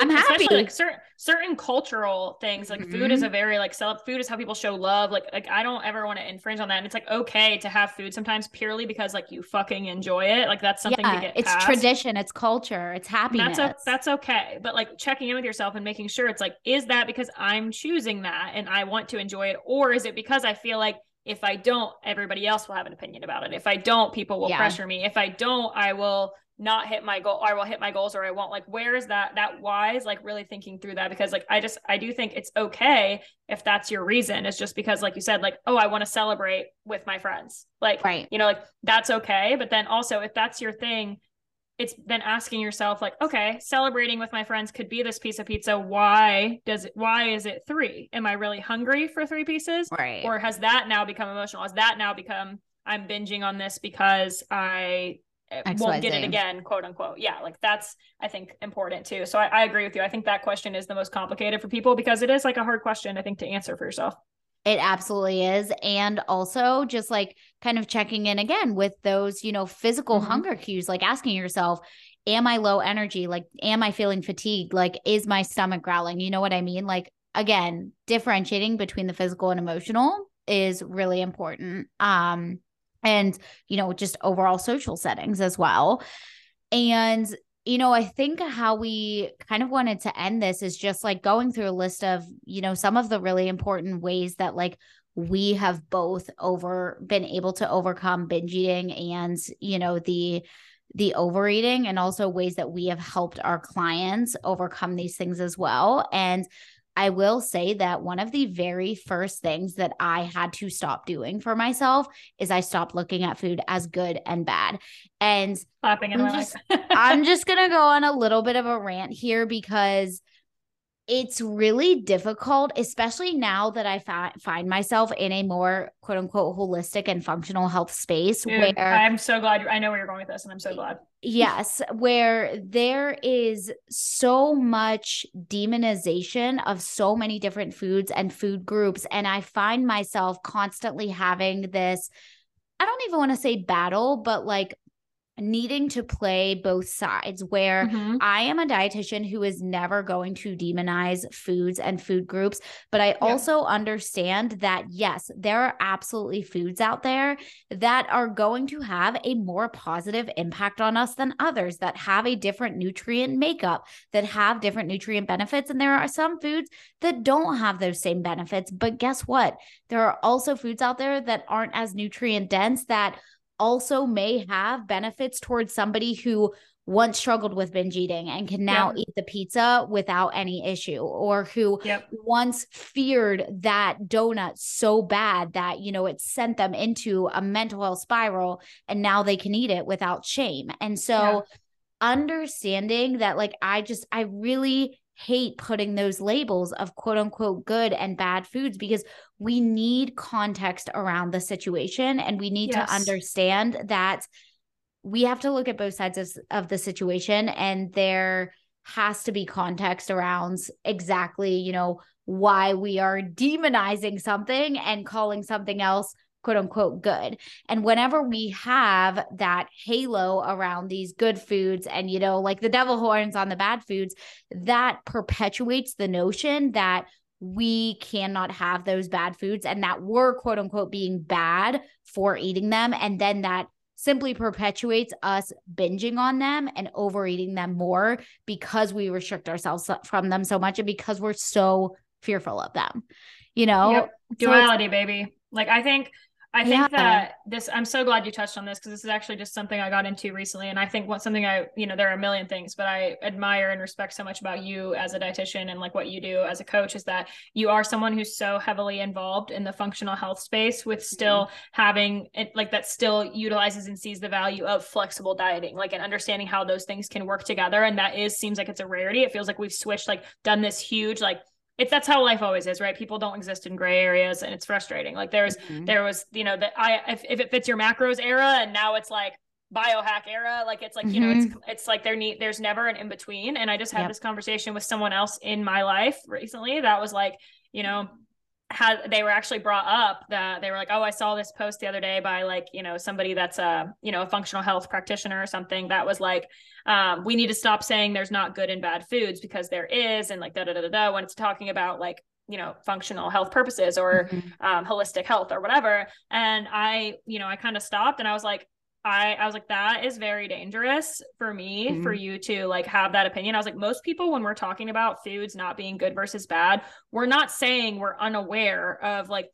I'm happy. Like certain certain cultural things, like mm-hmm. food is a mm-hmm. very like sell food is how people show love. Like like I don't ever want to infringe on that. And it's like okay to have food sometimes purely because like you fucking enjoy it. Like that's something yeah, to get. It's past. tradition. It's culture. It's happiness. That's a, that's okay. But like checking in with yourself and making sure it's like is that because I'm choosing that and I want to enjoy it, or is it because I feel like if I don't, everybody else will have an opinion about it. If I don't, people will yeah. pressure me. If I don't, I will not hit my goal I will hit my goals or I won't. Like where is that that wise like really thinking through that? Because like I just I do think it's okay if that's your reason. It's just because like you said like oh I want to celebrate with my friends. Like right. you know like that's okay. But then also if that's your thing it's then asking yourself like okay celebrating with my friends could be this piece of pizza. Why does it why is it 3 am I really hungry for 3 pieces? Right. Or has that now become emotional? Has that now become I'm binging on this because I X, won't y, get it again, quote unquote. Yeah, like that's I think important too. So I, I agree with you. I think that question is the most complicated for people because it is like a hard question, I think, to answer for yourself. It absolutely is. And also just like kind of checking in again with those, you know, physical mm-hmm. hunger cues, like asking yourself, am I low energy? Like, am I feeling fatigued? Like, is my stomach growling? You know what I mean? Like, again, differentiating between the physical and emotional is really important. Um, and you know just overall social settings as well. And you know i think how we kind of wanted to end this is just like going through a list of you know some of the really important ways that like we have both over been able to overcome binge eating and you know the the overeating and also ways that we have helped our clients overcome these things as well. And I will say that one of the very first things that I had to stop doing for myself is I stopped looking at food as good and bad. And I'm just, I'm just going to go on a little bit of a rant here because it's really difficult, especially now that I fi- find myself in a more quote unquote holistic and functional health space. Dude, where I'm so glad I know where you're going with this, and I'm so glad. Yes, where there is so much demonization of so many different foods and food groups. And I find myself constantly having this. I don't even want to say battle, but like needing to play both sides where mm-hmm. I am a dietitian who is never going to demonize foods and food groups but I yeah. also understand that yes there are absolutely foods out there that are going to have a more positive impact on us than others that have a different nutrient makeup that have different nutrient benefits and there are some foods that don't have those same benefits but guess what there are also foods out there that aren't as nutrient dense that also may have benefits towards somebody who once struggled with binge eating and can now yep. eat the pizza without any issue or who yep. once feared that donut so bad that you know it sent them into a mental health spiral and now they can eat it without shame and so yeah. understanding that like i just i really hate putting those labels of quote unquote good and bad foods because we need context around the situation and we need yes. to understand that we have to look at both sides of, of the situation and there has to be context around exactly you know why we are demonizing something and calling something else quote unquote good. And whenever we have that halo around these good foods and, you know, like the devil horns on the bad foods, that perpetuates the notion that we cannot have those bad foods and that we're quote unquote being bad for eating them. And then that simply perpetuates us binging on them and overeating them more because we restrict ourselves from them so much and because we're so fearful of them. You know, yep. duality, baby. Like I think I think yeah. that this, I'm so glad you touched on this because this is actually just something I got into recently. And I think what something I, you know, there are a million things, but I admire and respect so much about you as a dietitian and like what you do as a coach is that you are someone who's so heavily involved in the functional health space with still mm-hmm. having it like that still utilizes and sees the value of flexible dieting, like and understanding how those things can work together. And that is seems like it's a rarity. It feels like we've switched, like done this huge, like it's that's how life always is right people don't exist in gray areas and it's frustrating like there's mm-hmm. there was you know that i if, if it fits your macros era and now it's like biohack era like it's like you know it's mm-hmm. it's like there need there's never an in between and i just had yep. this conversation with someone else in my life recently that was like you know had they were actually brought up that they were like oh i saw this post the other day by like you know somebody that's a you know a functional health practitioner or something that was like um, we need to stop saying there's not good and bad foods because there is and like da da da da, da when it's talking about like you know functional health purposes or mm-hmm. um, holistic health or whatever and i you know i kind of stopped and i was like I, I was like, that is very dangerous for me, mm-hmm. for you to like have that opinion. I was like, most people, when we're talking about foods not being good versus bad, we're not saying we're unaware of like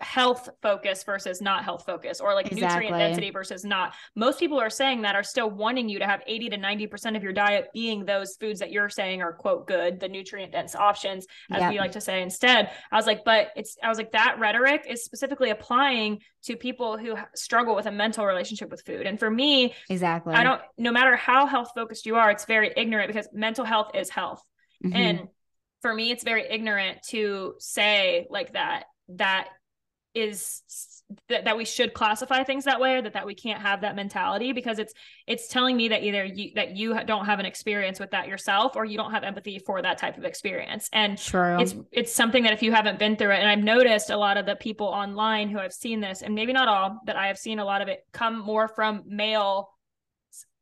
health focus versus not health focus or like exactly. nutrient density versus not most people are saying that are still wanting you to have 80 to 90% of your diet being those foods that you're saying are quote good the nutrient dense options as yep. we like to say instead i was like but it's i was like that rhetoric is specifically applying to people who struggle with a mental relationship with food and for me exactly i don't no matter how health focused you are it's very ignorant because mental health is health mm-hmm. and for me it's very ignorant to say like that that is that, that we should classify things that way or that, that we can't have that mentality because it's it's telling me that either you that you don't have an experience with that yourself or you don't have empathy for that type of experience and True. it's it's something that if you haven't been through it and i've noticed a lot of the people online who have seen this and maybe not all but i have seen a lot of it come more from male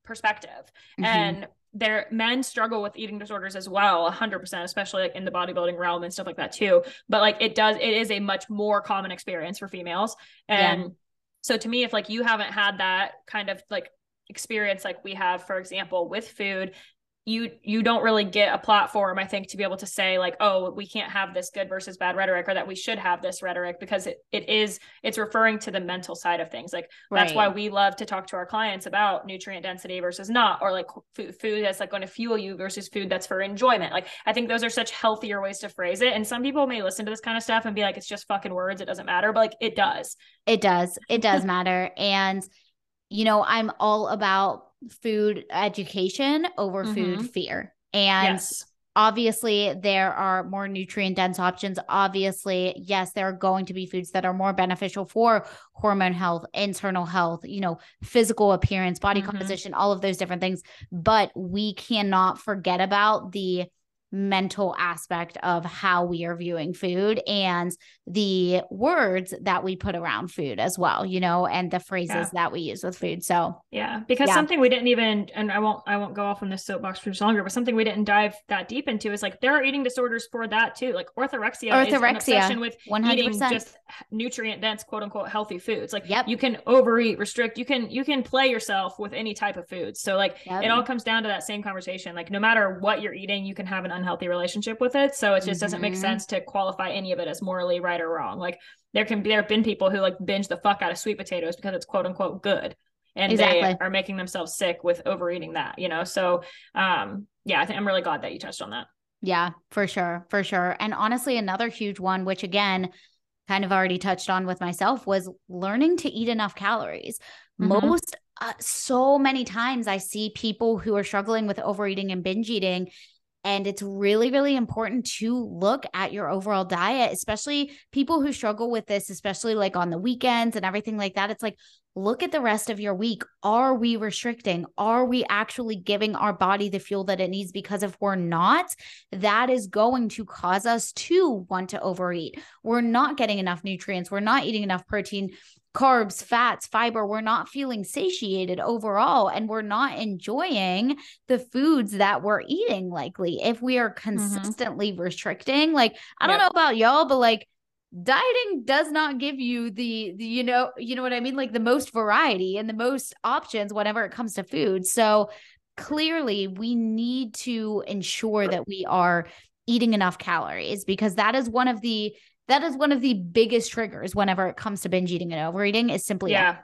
perspective mm-hmm. and their men struggle with eating disorders as well 100% especially like in the bodybuilding realm and stuff like that too but like it does it is a much more common experience for females and yeah. so to me if like you haven't had that kind of like experience like we have for example with food you you don't really get a platform i think to be able to say like oh we can't have this good versus bad rhetoric or that we should have this rhetoric because it, it is it's referring to the mental side of things. Like right. that's why we love to talk to our clients about nutrient density versus not or like food, food that's like going to fuel you versus food that's for enjoyment. Like i think those are such healthier ways to phrase it and some people may listen to this kind of stuff and be like it's just fucking words it doesn't matter but like it does. It does. It does matter. And you know i'm all about food education over mm-hmm. food fear. And yes. obviously, there are more nutrient dense options. Obviously, yes, there are going to be foods that are more beneficial for hormone health, internal health, you know, physical appearance, body mm-hmm. composition, all of those different things. But we cannot forget about the mental aspect of how we are viewing food and the words that we put around food as well, you know, and the phrases yeah. that we use with food. So, yeah, because yeah. something we didn't even and I won't I won't go off on this soapbox for longer, but something we didn't dive that deep into is like there are eating disorders for that too. Like orthorexia, orthorexia is with 100%. eating just nutrient dense quote unquote healthy foods. Like yep. you can overeat, restrict, you can you can play yourself with any type of food. So like yep. it all comes down to that same conversation. Like no matter what you're eating, you can have an unhealthy relationship with it. So it just doesn't make mm-hmm. sense to qualify any of it as morally right or wrong. Like there can be there have been people who like binge the fuck out of sweet potatoes because it's quote unquote good. And exactly. they are making themselves sick with overeating that, you know. So um yeah, I think I'm really glad that you touched on that. Yeah, for sure. For sure. And honestly, another huge one, which again, kind of already touched on with myself, was learning to eat enough calories. Mm-hmm. Most uh, so many times I see people who are struggling with overeating and binge eating and it's really, really important to look at your overall diet, especially people who struggle with this, especially like on the weekends and everything like that. It's like, look at the rest of your week. Are we restricting? Are we actually giving our body the fuel that it needs? Because if we're not, that is going to cause us to want to overeat. We're not getting enough nutrients. We're not eating enough protein carbs, fats, fiber, we're not feeling satiated overall and we're not enjoying the foods that we're eating likely if we are mm-hmm. consistently mm-hmm. restricting. Like I don't know about y'all but like dieting does not give you the, the, you know you know what i mean like the most variety and the most options whenever it comes to food so clearly we need to ensure that we are eating enough calories because that is one of the that is one of the biggest triggers whenever it comes to binge eating and overeating is simply yeah.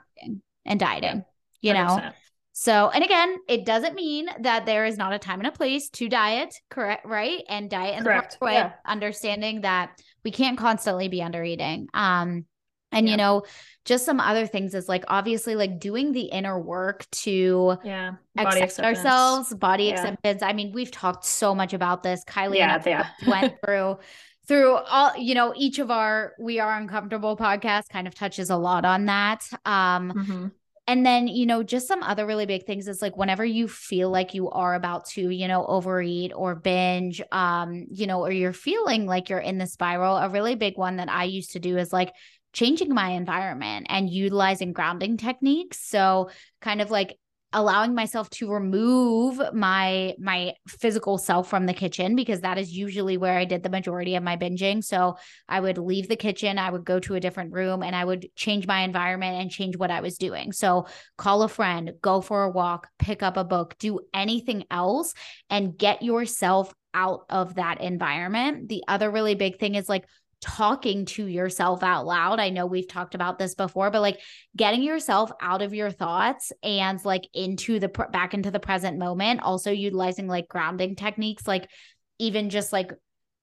and dieting. You know, so, and again, it doesn't mean that there is not a time and a place to diet, correct? Right. And diet in correct. the right way, yeah. understanding that we can't constantly be under eating. Um, and yeah. you know, just some other things is like obviously like doing the inner work to yeah body accept acceptance. ourselves, body yeah. acceptance. I mean, we've talked so much about this. Kylie yeah, and I yeah. went through through all you know each of our we are uncomfortable podcast kind of touches a lot on that um mm-hmm. and then you know just some other really big things is like whenever you feel like you are about to you know overeat or binge um you know or you're feeling like you're in the spiral a really big one that i used to do is like changing my environment and utilizing grounding techniques so kind of like allowing myself to remove my my physical self from the kitchen because that is usually where I did the majority of my binging. So I would leave the kitchen, I would go to a different room and I would change my environment and change what I was doing. So call a friend, go for a walk, pick up a book, do anything else and get yourself out of that environment. The other really big thing is like talking to yourself out loud. I know we've talked about this before, but like getting yourself out of your thoughts and like into the back into the present moment, also utilizing like grounding techniques, like even just like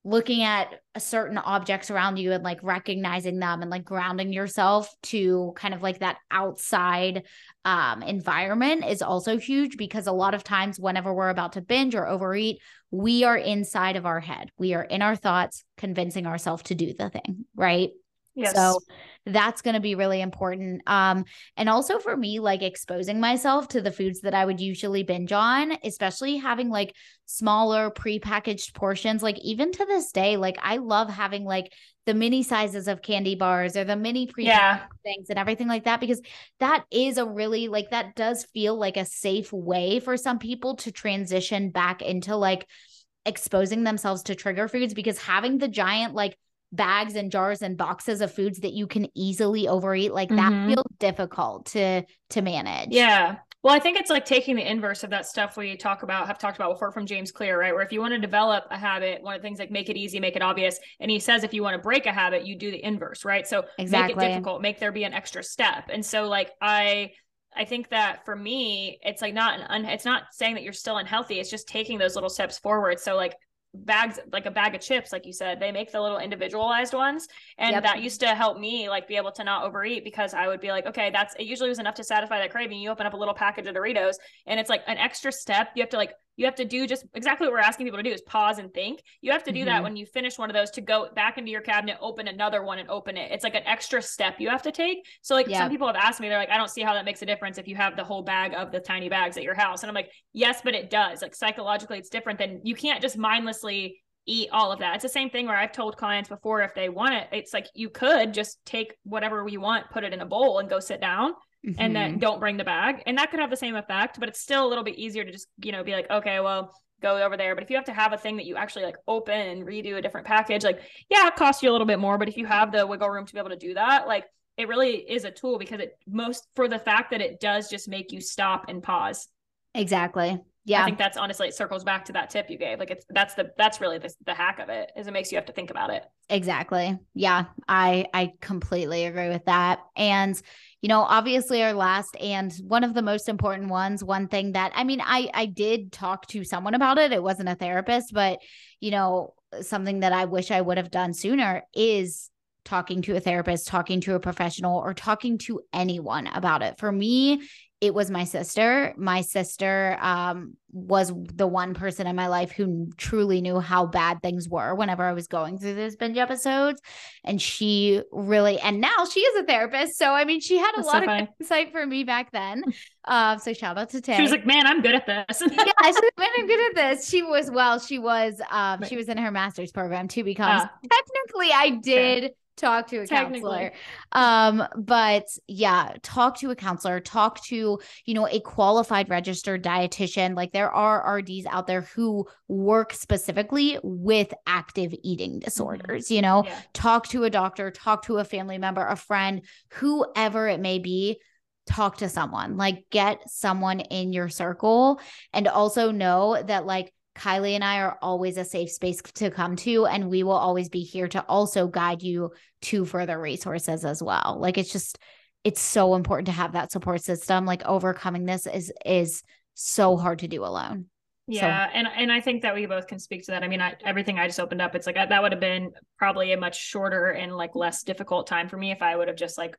looking at certain objects around you and like recognizing them and like grounding yourself to kind of like that outside um, environment is also huge because a lot of times whenever we're about to binge or overeat we are inside of our head. We are in our thoughts convincing ourselves to do the thing right Yes. So that's going to be really important. Um, and also for me, like exposing myself to the foods that I would usually binge on, especially having like smaller prepackaged portions. Like even to this day, like I love having like the mini sizes of candy bars or the mini pre yeah. things and everything like that because that is a really like that does feel like a safe way for some people to transition back into like exposing themselves to trigger foods because having the giant like bags and jars and boxes of foods that you can easily overeat like that mm-hmm. feels difficult to to manage yeah well i think it's like taking the inverse of that stuff we talk about have talked about before from james clear right where if you want to develop a habit one of the things like make it easy make it obvious and he says if you want to break a habit you do the inverse right so exactly. make it difficult make there be an extra step and so like i I think that for me, it's like not an un- it's not saying that you're still unhealthy. It's just taking those little steps forward. So like bags like a bag of chips like you said they make the little individualized ones. And yep. that used to help me like be able to not overeat because i would be like okay that's it usually was enough to satisfy that craving. You open up a little package of doritos and it's like an extra step. You have to like you have to do just exactly what we're asking people to do is pause and think. You have to do mm-hmm. that when you finish one of those to go back into your cabinet, open another one and open it. It's like an extra step you have to take. So like yeah. some people have asked me, they're like, I don't see how that makes a difference if you have the whole bag of the tiny bags at your house. And I'm like, yes, but it does. Like psychologically, it's different than you can't just mindlessly eat all of that. It's the same thing where I've told clients before if they want it, it's like you could just take whatever you want, put it in a bowl and go sit down mm-hmm. and then don't bring the bag. And that could have the same effect, but it's still a little bit easier to just, you know, be like, okay, well, go over there. But if you have to have a thing that you actually like open and redo a different package, like, yeah, it costs you a little bit more. But if you have the wiggle room to be able to do that, like, it really is a tool because it most for the fact that it does just make you stop and pause. Exactly. Yeah. I think that's honestly it circles back to that tip you gave. Like it's that's the that's really the, the hack of it is it makes you have to think about it. Exactly. Yeah. I I completely agree with that. And you know, obviously our last and one of the most important ones, one thing that I mean, I I did talk to someone about it. It wasn't a therapist, but you know, something that I wish I would have done sooner is talking to a therapist, talking to a professional, or talking to anyone about it. For me, it was my sister. My sister um, was the one person in my life who truly knew how bad things were whenever I was going through those binge episodes. And she really, and now she is a therapist. So, I mean, she had a That's lot so of insight for me back then. Uh, so, shout out to Tay. She was like, man, I'm good at this. yeah, she was, man, I'm good at this. She was, well, she was, um, right. she was in her master's program to become, uh, technically, I did. Talk to a counselor um but yeah talk to a counselor talk to you know a qualified registered dietitian like there are rds out there who work specifically with active eating mm-hmm. disorders mm-hmm. you know yeah. talk to a doctor talk to a family member a friend whoever it may be talk to someone like get someone in your circle and also know that like Kylie and I are always a safe space to come to, and we will always be here to also guide you to further resources as well. Like it's just, it's so important to have that support system. Like overcoming this is is so hard to do alone. Yeah, so. and and I think that we both can speak to that. I mean, I, everything I just opened up, it's like that would have been probably a much shorter and like less difficult time for me if I would have just like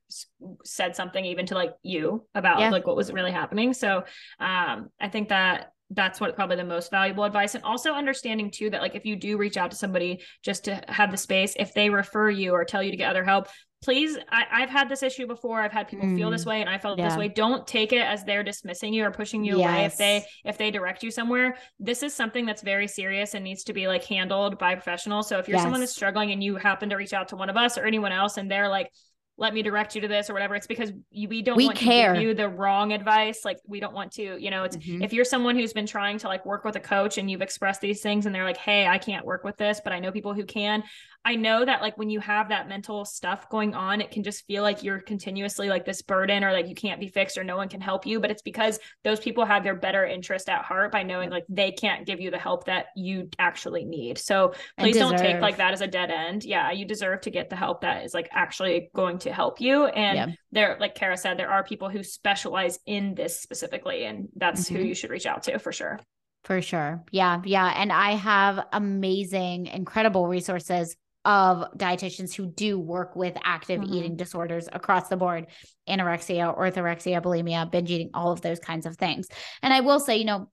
said something even to like you about yeah. like what was really happening. So, um, I think that that's what probably the most valuable advice and also understanding too that like if you do reach out to somebody just to have the space if they refer you or tell you to get other help please I, have had this issue before i've had people mm. feel this mm-hmm. way and i felt yeah. this way don't take it as they're dismissing you or pushing you yes. away if they if they direct you somewhere this is something that's very serious and needs to be like handled by professionals so if you're yes. someone that's struggling and you happen to reach out to one of us or anyone else and they're like let me direct you to this or whatever it's because we don't we want care. to give you the wrong advice like we don't want to you know it's mm-hmm. if you're someone who's been trying to like work with a coach and you've expressed these things and they're like hey i can't work with this but i know people who can I know that like when you have that mental stuff going on, it can just feel like you're continuously like this burden or like you can't be fixed or no one can help you. But it's because those people have their better interest at heart by knowing like they can't give you the help that you actually need. So please don't take like that as a dead end. Yeah, you deserve to get the help that is like actually going to help you. And yeah. there, like Kara said, there are people who specialize in this specifically, and that's mm-hmm. who you should reach out to for sure. For sure. Yeah. Yeah. And I have amazing, incredible resources of dietitians who do work with active mm-hmm. eating disorders across the board anorexia, orthorexia, bulimia, binge eating, all of those kinds of things. And I will say, you know,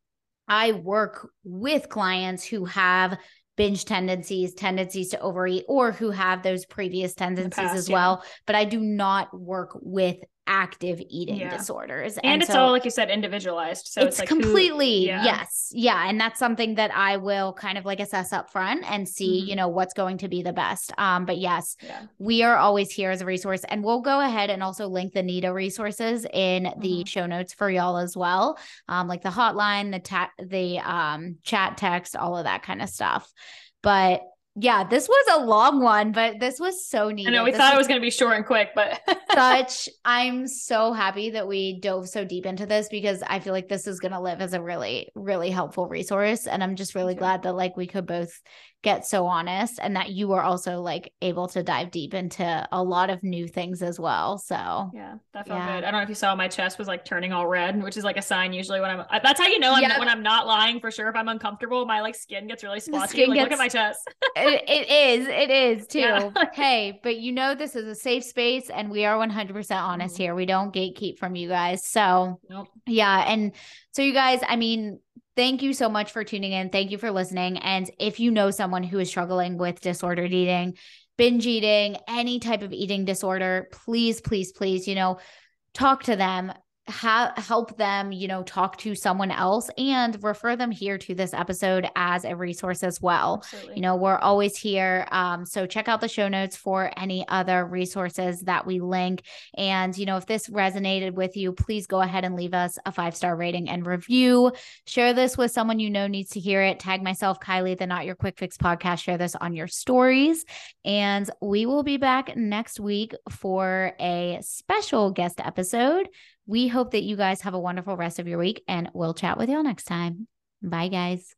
I work with clients who have binge tendencies, tendencies to overeat, or who have those previous tendencies past, as well. Yeah. But I do not work with active eating yeah. disorders. And, and it's so all, like you said, individualized. So it's, it's like completely, who, yeah. yes. Yeah. And that's something that I will kind of like assess up front and see, mm-hmm. you know, what's going to be the best. Um, but yes, yeah. we are always here as a resource. And we'll go ahead and also link the NEDA resources in mm-hmm. the show notes for y'all as well. Um, like the hotline, the ta- the um chat text, all of that kind of stuff. But yeah, this was a long one, but this was so neat. I know we this thought it was going to be short and quick, but such. I'm so happy that we dove so deep into this because I feel like this is going to live as a really, really helpful resource. And I'm just really glad that like we could both get so honest and that you were also like able to dive deep into a lot of new things as well. So yeah, that felt yeah. good. I don't know if you saw my chest was like turning all red, which is like a sign usually when I'm that's how you know I'm yeah. when I'm not lying for sure. If I'm uncomfortable, my like skin gets really splotchy. Like gets, look at my chest. it, it is, it is too. Yeah. hey, but you know this is a safe space and we are 100 percent honest mm-hmm. here. We don't gatekeep from you guys. So nope. yeah. And so you guys, I mean, Thank you so much for tuning in. Thank you for listening. And if you know someone who is struggling with disordered eating, binge eating, any type of eating disorder, please, please, please, you know, talk to them, ha- help them, you know, talk to someone else and refer them here to this episode as a resource as well. Absolutely. You know, we're always here. Um, so check out the show notes for any other resources that we link. And, you know, if this resonated with you, please go ahead and leave us a five star rating and review. Share this with someone you know needs to hear it. Tag myself, Kylie, the Not Your Quick Fix podcast. Share this on your stories. And we will be back next week for a special guest episode we hope that you guys have a wonderful rest of your week and we'll chat with y'all next time. Bye, guys.